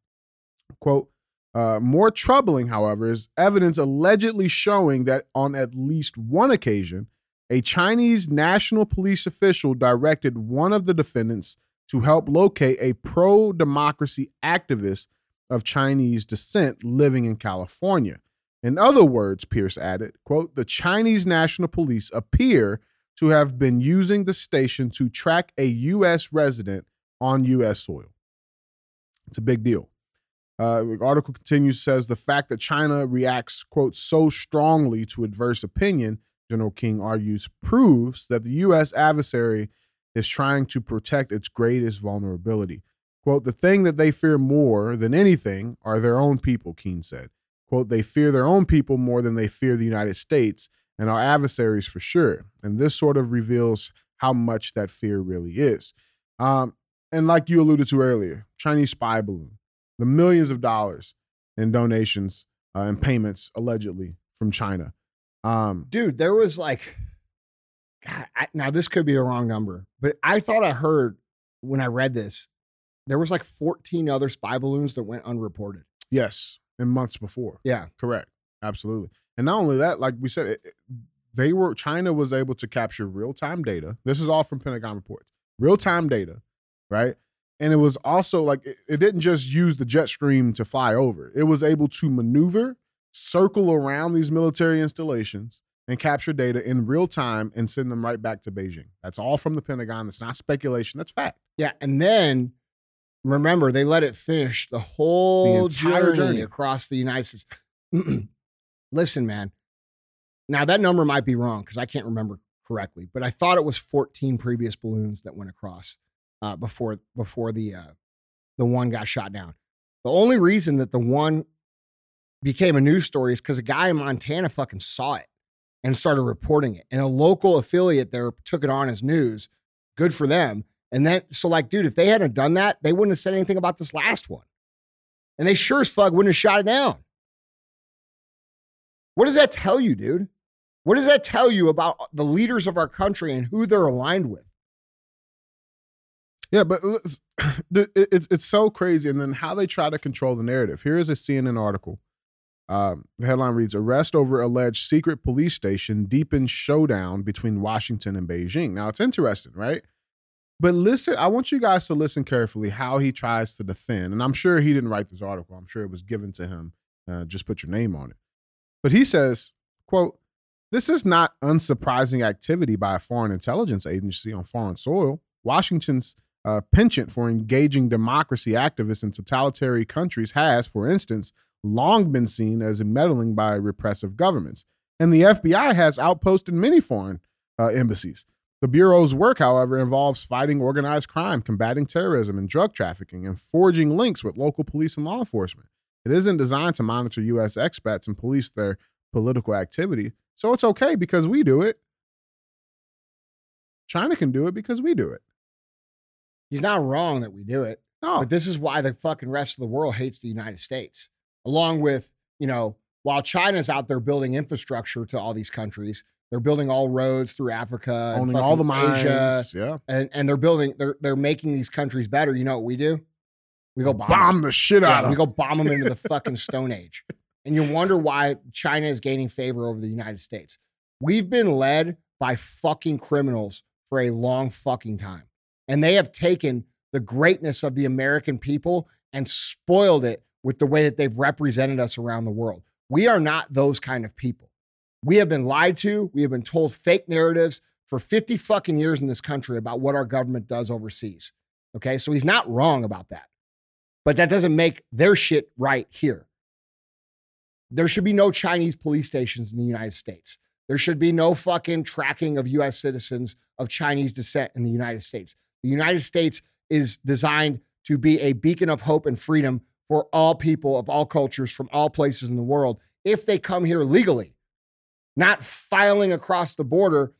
Quote, uh, more troubling, however, is evidence allegedly showing that on at least one occasion, a Chinese national police official directed one of the defendants to help locate a pro democracy activist of Chinese descent living in California. In other words, Peace added, quote, the Chinese National Police appear to have been using the station to track a U.S. resident on U.S. soil. It's a big deal. Uh, the article continues, says the fact that China reacts, quote, so strongly to adverse opinion, General King argues, proves that the U.S. adversary is trying to protect its greatest vulnerability. Quote, the thing that they fear more than anything are their own people, Keane said. Quote, they fear their own people more than they fear the United States and our adversaries for sure. And this sort of reveals how much that fear really is. Um, and like you alluded to earlier, Chinese spy balloon, the millions of dollars in donations uh, and payments allegedly from China. Um, dude, there was like, God, I, now this could be a wrong number, but I thought I heard when I read this, there was like 14 other spy balloons that went unreported. yes, in months before. Yeah. Correct. Absolutely. And not only that, like we said, it, it- they were China was able to capture real time data. This is all from Pentagon reports. Real time data, right? And it was also like it, it didn't just use the jet stream to fly over. It was able to maneuver, circle around these military installations, and capture data in real time and send them right back to Beijing. That's all from the Pentagon. That's not speculation. That's fact. Yeah. And then remember, they let it finish the whole entire journey, journey. across the United States. Listen, man. Now that number might be wrong because I can't remember correctly, but I thought it was 14 previous balloons that went across uh, before before the uh, the one got shot down. The only reason that the one became a news story is because a guy in Montana fucking saw it and started reporting it, and a local affiliate there took it on as news. Good for them. And then, so like, dude, if they hadn't done that, they wouldn't have said anything about this last one. And they sure as fuck wouldn't have shot it down. What does that tell you, dude? What does that tell you about the leaders of our country and who they're aligned with? Yeah, but it's it's so crazy, and then how they try to control the narrative. Here is a CNN article. Um, the headline reads: "Arrest over alleged secret police station deepens showdown between Washington and Beijing." Now it's interesting, right? But listen, I want you guys to listen carefully how he tries to defend, and I'm sure he didn't write this article. I'm sure it was given to him. Uh, just put your name on it. But he says, "quote This is not unsurprising activity by a foreign intelligence agency on foreign soil. Washington's uh, penchant for engaging democracy activists in totalitarian countries has, for instance, long been seen as meddling by repressive governments. And the FBI has outposted many foreign uh, embassies. The Bureau's work, however, involves fighting organized crime, combating terrorism and drug trafficking, and forging links with local police and law enforcement. It isn't designed to monitor U.S. expats and police their political activity. So it's okay because we do it. China can do it because we do it. He's not wrong that we do it. No, But this is why the fucking rest of the world hates the United States. Along with, you know, while China's out there building infrastructure to all these countries, they're building all roads through Africa, and owning all the mines. Asia, yeah. and and they're building, they're they're making these countries better. You know what we do? We go bomb, Bomb the shit Yeah, out of them. we go bomb them into the fucking Stone Age. And you wonder why China is gaining favor over the United States. We've been led by fucking criminals for a long fucking time. And they have taken the greatness of the American people and spoiled it with the way that they've represented us around the world. We are not those kind of people. We have been lied to. We have been told fake narratives for 50 fucking years in this country about what our government does overseas. Okay. So he's not wrong about that. But that doesn't make their shit right here. There should be no Chinese police stations in the United States. There should be no fucking tracking of US citizens of Chinese descent in the United States. The United States is designed to be a beacon of hope and freedom for all people of all cultures from all places in the world if they come here legally, not filing across the border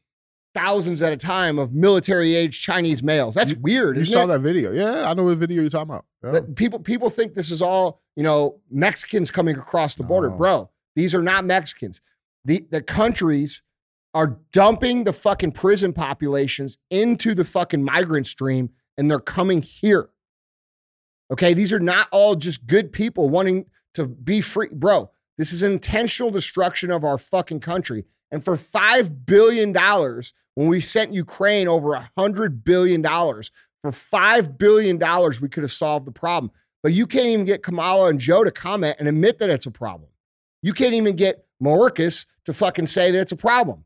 thousands at a time of military age Chinese males. That's weird. You saw it? that video. Yeah, I know what video you're talking about. Yeah. People people think this is all you know Mexicans coming across the border, No. bro. These are not Mexicans. The the countries are dumping the fucking prison populations into the fucking migrant stream, and they're coming here. Okay, these are not all just good people wanting to be free, bro. This is intentional destruction of our fucking country. And for five billion dollars, when we sent Ukraine over a hundred billion dollars, for $5 billion, we could have solved the problem. But you can't even get Kamala and Joe to comment and admit that it's a problem. You can't even get Mayorkas to fucking say that it's a problem.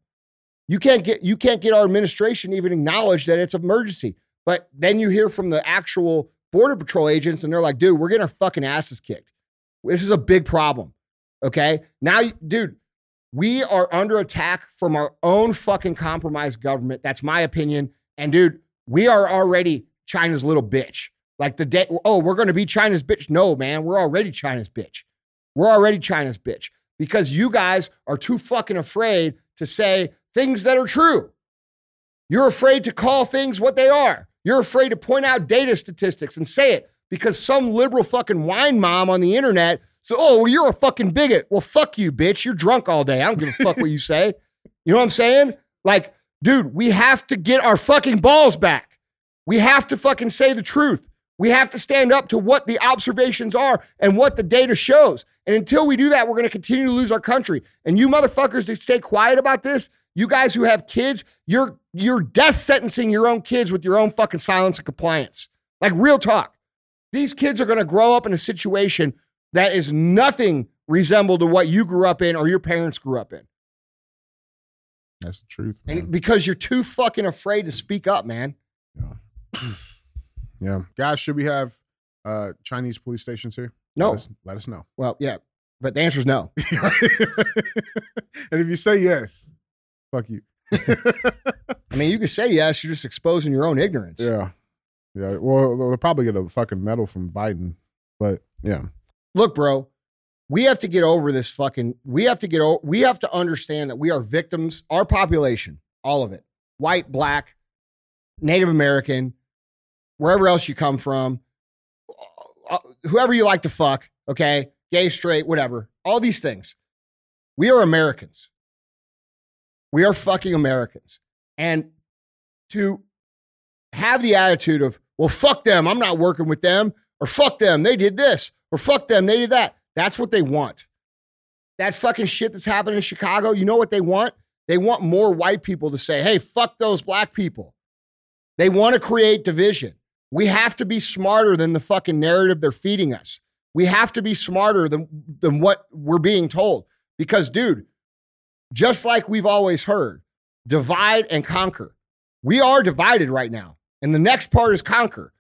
You can't get you can't get our administration even acknowledge that it's an emergency. But then you hear from the actual border patrol agents and they're like, dude, we're getting our fucking asses kicked. This is a big problem. Okay. Now, dude, we are under attack from our own fucking compromised government. That's my opinion. And dude, we are already China's little bitch. Like the day, oh, we're going to be China's bitch. No, man, we're already China's bitch. We're already China's bitch because you guys are too fucking afraid to say things that are true. You're afraid to call things what they are. You're afraid to point out data statistics and say it because some liberal fucking wine mom on the internet said, oh, well, you're a fucking bigot. Well, fuck you, bitch. You're drunk all day. I don't give a fuck what you say. You know what I'm saying? Like, dude, we have to get our fucking balls back. We have to fucking say the truth. We have to stand up to what the observations are and what the data shows. And until we do that, we're going to continue to lose our country. And you motherfuckers that stay quiet about this, you guys who have kids, you're you're death sentencing your own kids with your own fucking silence and compliance. Like real talk. These kids are going to grow up in a situation that is nothing resembled to what you grew up in or your parents grew up in. That's the truth. Man. And because you're too fucking afraid to speak up, man. Yeah. yeah. Guys, should we have uh Chinese police stations here? No. Let us, let us know. Well, yeah. But the answer is no. and if you say yes, fuck you. I mean, you can say yes, you're just exposing your own ignorance. yeah. Yeah. Well, they'll probably get a fucking medal from Biden. But yeah. Look, bro, we have to get over this fucking we have to get over we have to understand that we are victims, our population, all of it. White, black, Native American, wherever else you come from, uh, whoever you like to fuck, okay? Gay, straight, whatever. All these things. We are Americans. We are fucking Americans. And to have the attitude of, well, fuck them, I'm not working with them, or fuck them, they did this, or fuck them, they did that. That's what they want. That fucking shit that's happening in Chicago, you know what they want? They want more white people to say, hey, fuck those black people. They want to create division. We have to be smarter than the fucking narrative they're feeding us. We have to be smarter than, than what we're being told. Because, dude, just like we've always heard, divide and conquer. We are divided right now. And the next part is conquer.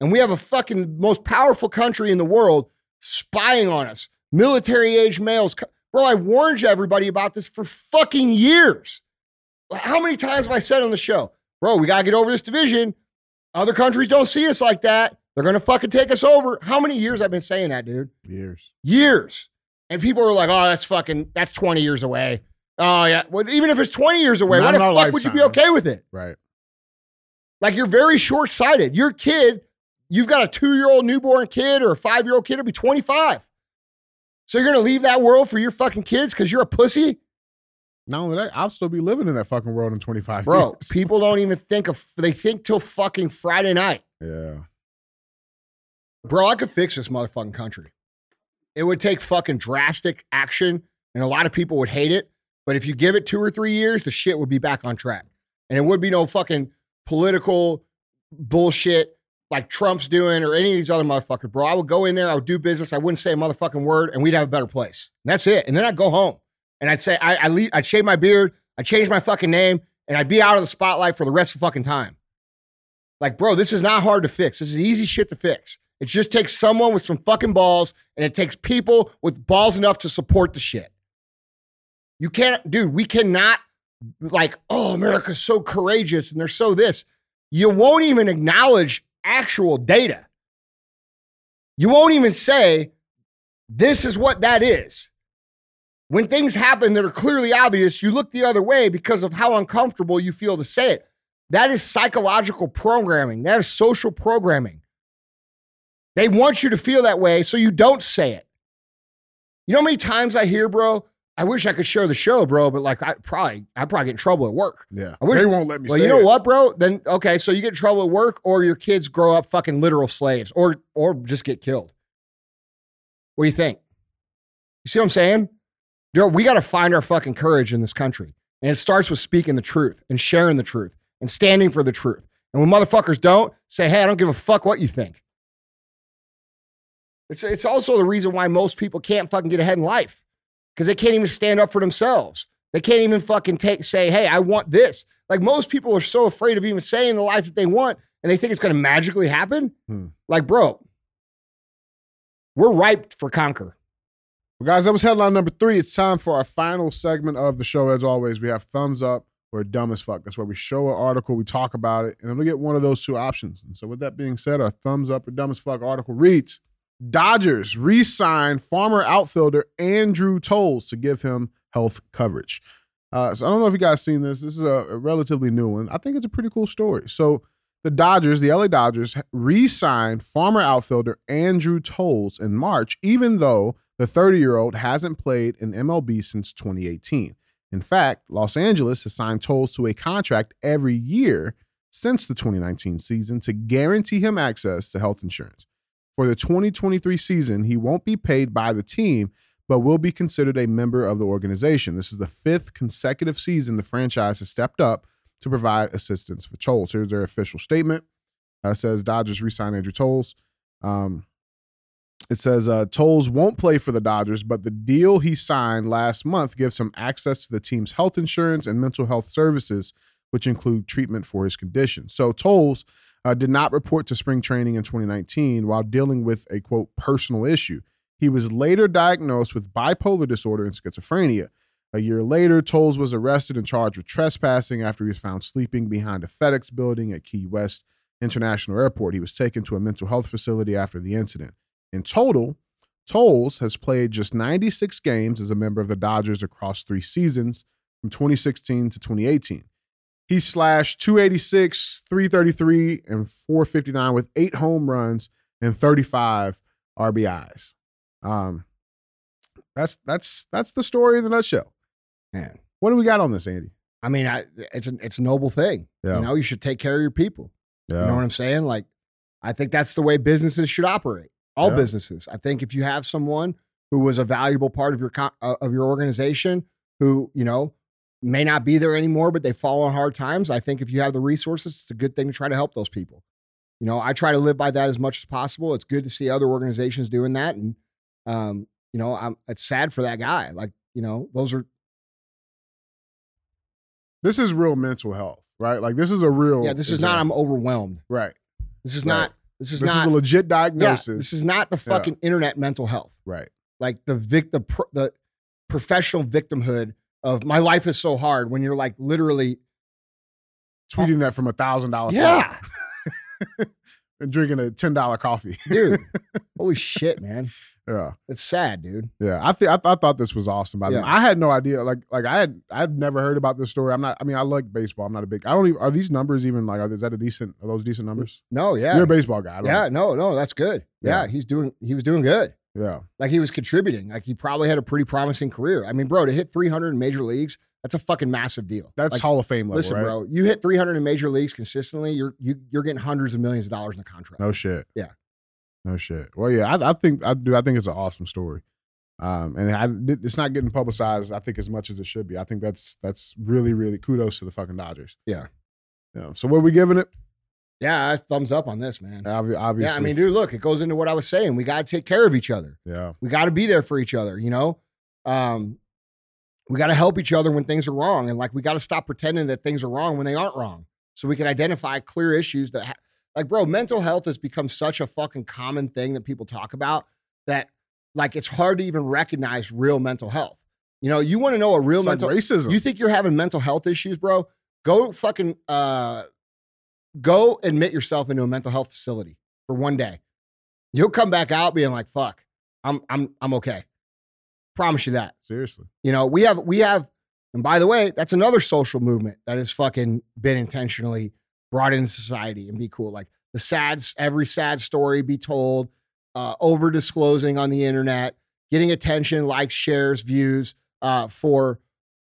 And we have a fucking most powerful country in the world spying on us. Military age males. Bro, I warned you everybody about this for fucking years. How many times have I said on the show, bro, we got to get over this division. Other countries don't see us like that. They're going to fucking take us over. How many years I've been saying that, dude? Years. Years. And people are like, oh, that's fucking, that's 20 years away. Oh, yeah. Well, even if it's 20 years away, Not why the fuck our would you be okay with it? Right. Like you're very short sighted. Your kid, you've got a two year old newborn kid or a five year old kid, will be 25. So you're going to leave that world for your fucking kids because you're a pussy? Not only that, I'll still be living in that fucking world in 25 Bro, years. people don't even think of, they think till fucking Friday night. Yeah. Bro, I could fix this motherfucking country. It would take fucking drastic action, and a lot of people would hate it. But if you give it two or three years, the shit would be back on track. And it would be no fucking political bullshit like Trump's doing or any of these other motherfuckers, bro. I would go in there, I would do business, I wouldn't say a motherfucking word, and we'd have a better place. And that's it. And then I'd go home and I'd say, I, I leave, I'd shave my beard, I'd change my fucking name, and I'd be out of the spotlight for the rest of fucking time. Like, bro, this is not hard to fix. This is easy shit to fix. It just takes someone with some fucking balls, and it takes people with balls enough to support the shit. You can't, dude, we cannot, like, oh, America's so courageous and they're so this. You won't even acknowledge actual data. You won't even say, this is what that is. When things happen that are clearly obvious, you look the other way because of how uncomfortable you feel to say it. That is psychological programming. That is social programming. They want you to feel that way so you don't say it. You know how many times I hear, bro? I wish I could share the show, bro, but like I probably I probably get in trouble at work. Yeah. I wish- they won't let me Well, say you know it. what, bro? Then okay, so you get in trouble at work, or your kids grow up fucking literal slaves, or or just get killed. What do you think? You see what I'm saying? Dude, we got to find our fucking courage in this country, and it starts with speaking the truth and sharing the truth and standing for the truth. And when motherfuckers don't say, "Hey, I don't give a fuck what you think," it's it's also the reason why most people can't fucking get ahead in life because they can't even stand up for themselves. They can't even fucking take say, "Hey, I want this." Like most people are so afraid of even saying the life that they want, and they think it's going to magically happen. Hmm. Like, bro, we're ripe for conquer. Well, guys, that was headline number three. It's time for our final segment of the show. As always, we have thumbs up or dumb as fuck. That's where we show an article, we talk about it, and then we get one of those two options. And so, with that being said, our thumbs up or dumb as fuck article reads Dodgers re signed former outfielder Andrew Toles to give him health coverage. Uh, so, I don't know if you guys seen this. This is a, a relatively new one. I think it's a pretty cool story. So, the Dodgers, the LA Dodgers, re signed former outfielder Andrew Toles in March, even though the 30 year old hasn't played in MLB since 2018. In fact, Los Angeles has signed Toles to a contract every year since the 2019 season to guarantee him access to health insurance. For the 2023 season, he won't be paid by the team, but will be considered a member of the organization. This is the fifth consecutive season the franchise has stepped up to provide assistance for Toles. Here's their official statement. Uh, it says Dodgers re-sign Andrew Toles. Um, it says uh, Toles won't play for the Dodgers, but the deal he signed last month gives him access to the team's health insurance and mental health services, which include treatment for his condition. So Toles uh, did not report to spring training in 2019 while dealing with a quote personal issue. He was later diagnosed with bipolar disorder and schizophrenia. A year later, Toles was arrested and charged with trespassing after he was found sleeping behind a FedEx building at Key West International Airport. He was taken to a mental health facility after the incident. In total, Toles has played just 96 games as a member of the Dodgers across three seasons from 2016 to 2018. He slashed 286, 333, and 459 with eight home runs and 35 RBIs. Um, that's that's that's the story in the nutshell. Man, What do we got on this, Andy? I mean, I, it's a it's a noble thing. Yeah. You know, you should take care of your people. Yeah. You know what I'm saying? Like, I think that's the way businesses should operate. All Yeah. businesses. I think if you have someone who was a valuable part of your co- uh, of your organization, who you know may not be there anymore, but they fall on hard times. I think if you have the resources, it's a good thing to try to help those people. You know, I try to live by that as much as possible. It's good to see other organizations doing that, and um, you know, I'm it's sad for that guy. Like, you know, those are this is real mental health, right? Like this is a real yeah. This is not. I'm overwhelmed. right. This is Right. not. This is This not. is a legit yeah, diagnosis. this is not the Yeah. fucking internet mental health. right. like the vic the the professional victimhood of my life is so hard when you're like literally Tweeting that from a thousand dollar yeah and drinking a ten dollar coffee. dude holy shit man yeah. it's sad dude Yeah, I think I, th- I thought this was awesome. By the way, Yeah. I had no idea. Like, like I had I'd never heard about this story. I'm not. I mean, I like baseball. I'm not a big. I don't even. Are these numbers even like? Are, is that a decent? Are those decent numbers? no yeah You're a baseball guy. Yeah no no that's good yeah. Yeah. he's doing he was doing good know. Yeah. like he was contributing like he probably had a pretty promising career i mean bro to hit 300 in major leagues that's a fucking massive deal That's Like, Hall of Fame level, listen right? bro you hit 300 in major leagues consistently you're you, you're getting hundreds of millions of dollars in the contract No shit. Yeah. No shit. Well, yeah, I, I think I do. I think it's an awesome story. Um, and I, it's not getting publicized. I think as much as it should be. I think that's that's really really kudos to the fucking Dodgers. Yeah. Yeah. So what are we giving it? Yeah that's thumbs up on this man Obvi- Obviously. Yeah, I mean, dude, look, it goes into what I was saying. We got to take care of each other. Yeah. We got to be there for each other, you know? Um, we got to help each other when things are wrong. And like, we got to stop pretending that things are wrong when they aren't wrong. So we can identify clear issues that, ha- like, bro, mental health has become such a fucking common thing that people talk about that, like, it's hard to even recognize real mental health. You know, you want to know a real It's like mental racism. you think you're having mental health issues, bro? Go fucking uh go admit yourself into a mental health facility for one day. You'll come back out being like, fuck, I'm I'm I'm okay. Promise you that. Seriously. You know, we have we have, and by the way, that's another social movement that has fucking been intentionally brought into society and be cool. Like the sad, every sad story be told, uh, over disclosing on the internet, getting attention, likes, shares, views, uh, for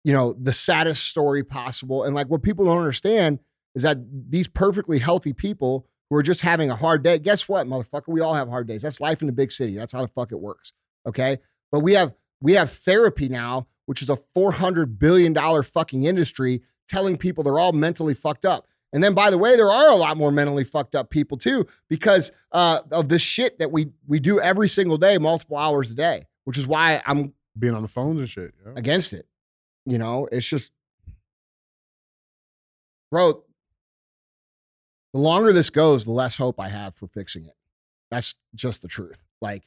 you know the saddest story possible. And like what people don't understand is that these perfectly healthy people who are just having a hard day. Guess what, motherfucker? We all have hard days. That's life in the big city. That's how the fuck it works. Okay, but we have we have therapy now, which is a four hundred billion dollar fucking industry, telling people they're all mentally fucked up. And then, by the way, there are a lot more mentally fucked up people too because uh, of this shit that we we do every single day, multiple hours a day. Which is why I'm Being on the phones and shit. Yeah. against it. You know, it's just, bro. The longer this goes, the less hope I have for fixing it. That's just the truth. Like,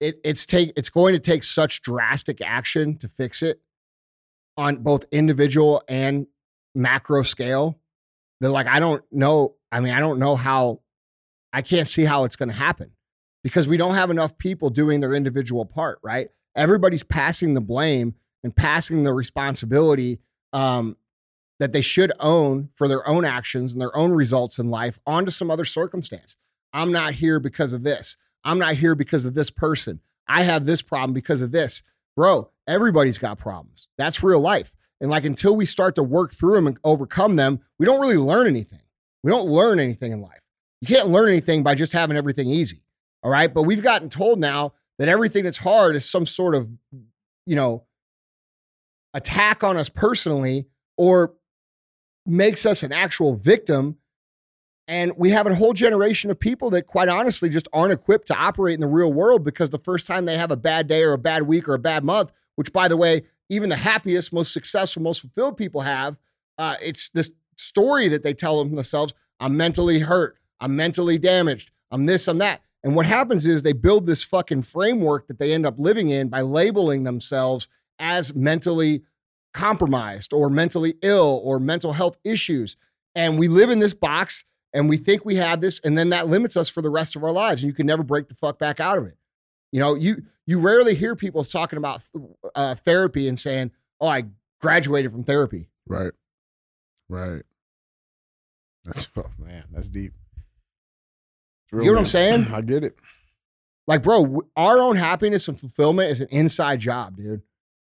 it it's take it's going to take such drastic action to fix it on both individual and macro scale. That like I don't know. I mean, I don't know how. I can't see how it's going to happen because we don't have enough people doing their individual part. Right? Everybody's passing the blame and passing the responsibility um, that they should own for their own actions and their own results in life onto some other circumstance. I'm not here because of this. I'm not here because of this person. I have this problem because of this. Bro, everybody's got problems. That's real life. And like until we start to work through them and overcome them, we don't really learn anything. We don't learn anything in life. You can't learn anything by just having everything easy. All right. But we've gotten told now that everything that's hard is some sort of, you know, attack on us personally or makes us an actual victim. And we have a whole generation of people that, quite honestly, just aren't equipped to operate in the real world because the first time they have a bad day or a bad week or a bad month, which, by the way, even the happiest, most successful, most fulfilled people have, uh, it's this story that they tell themselves I'm mentally hurt, I'm mentally damaged, I'm this, I'm that. And what happens is they build this fucking framework that they end up living in by labeling themselves as mentally compromised or mentally ill or mental health issues. And we live in this box and we think we have this, and then that limits us for the rest of our lives. And you can never break the fuck back out of it. You know, you you rarely hear people talking about uh, therapy and saying, "Oh, I graduated from therapy." Right, right. That's oh man, that's deep. You know what I'm saying? I get it. Like, bro, our own happiness and fulfillment is an inside job, dude.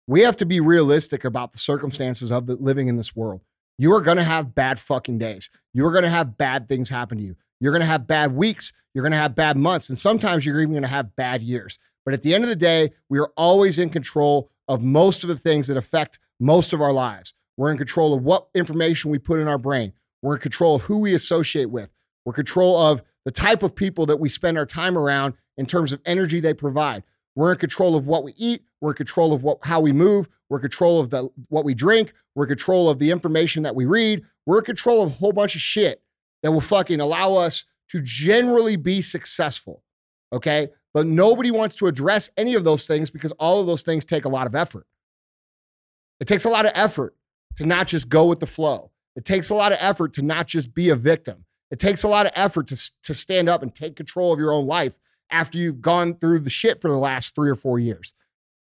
We have to be realistic about the circumstances of living in this world. You are going to have bad fucking days. You are going to have bad things happen to you. You're going to have bad weeks. You're going to have bad months. And sometimes you're even going to have bad years. But at the end of the day, we are always in control of most of the things that affect most of our lives. We're in control of what information we put in our brain. We're in control of who we associate with. We're in control of the type of people that we spend our time around in terms of energy they provide. We're in control of what we eat. We're in control of what, how we move. We're in control of the, what we drink. We're in control of the information that we read. We're in control of a whole bunch of shit that will fucking allow us to generally be successful. Okay. But nobody wants to address any of those things because all of those things take a lot of effort. It takes a lot of effort to not just go with the flow. It takes a lot of effort to not just be a victim. It takes a lot of effort to, to stand up and take control of your own life after you've gone through the shit for the last three or four years.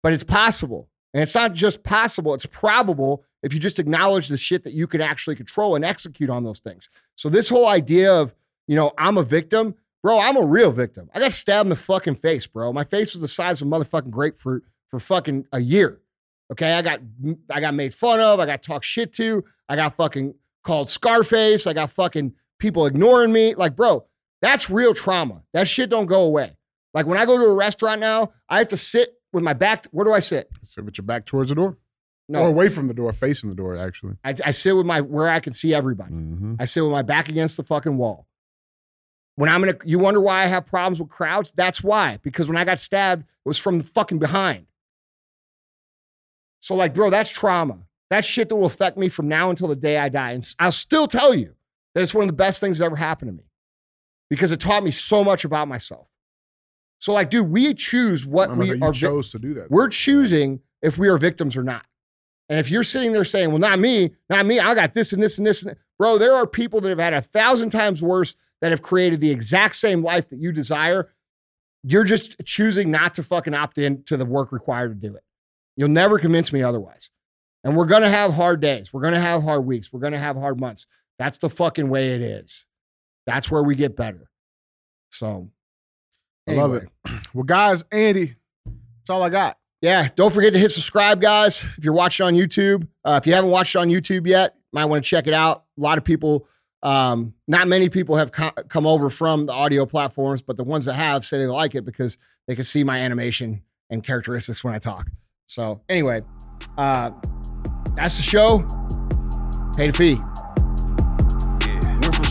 But it's possible. And it's not just possible, it's probable if you just acknowledge the shit that you can actually control and execute on those things. So, this whole idea of, you know, I'm a victim, bro, I'm a real victim. I got stabbed in the fucking face, bro. My face was the size of a motherfucking grapefruit for fucking a year. Okay. I got, I got made fun of. I got talked shit to. I got fucking called Scarface. I got fucking people ignoring me. Like, bro, that's real trauma. That shit don't go away. Like when I go to a restaurant now, I have to sit with my back. Where do I sit? Sit with your back towards the door. No, Or away from the door, facing the door, actually. I, I sit with my where I can see everybody. Mm-hmm. I sit with my back against the fucking wall. When I'm gonna, you wonder why I have problems with crowds? That's why. Because when I got stabbed, it was from the fucking behind. So, like, bro, that's trauma. That's shit that will affect me from now until the day I die. And I'll still tell you that it's one of the best things that ever happened to me because it taught me so much about myself. So, like, dude, we choose what I'm we are. vi- chose to do that. we're choosing if we are victims or not. And if you're sitting there saying, well, not me, not me, I got this and this and this, and that. bro, there are people that have had a thousand times worse that have created the exact same life that you desire. You're just choosing not to fucking opt in to the work required to do it. You'll never convince me otherwise. And we're to have hard days. We're to have hard weeks. We're to have hard months. That's the fucking way it is. That's where we get better. So, I love it. Well, guys, Andy, that's all I got. Yeah, don't forget to hit subscribe, guys. If you're watching on YouTube, uh, if you haven't watched on YouTube yet, might want to check it out. A lot of people, um, not many people have co- come over from the audio platforms, but the ones that have say they like it because they can see my animation and characteristics when I talk. So anyway, uh, that's the show. Pay the fee.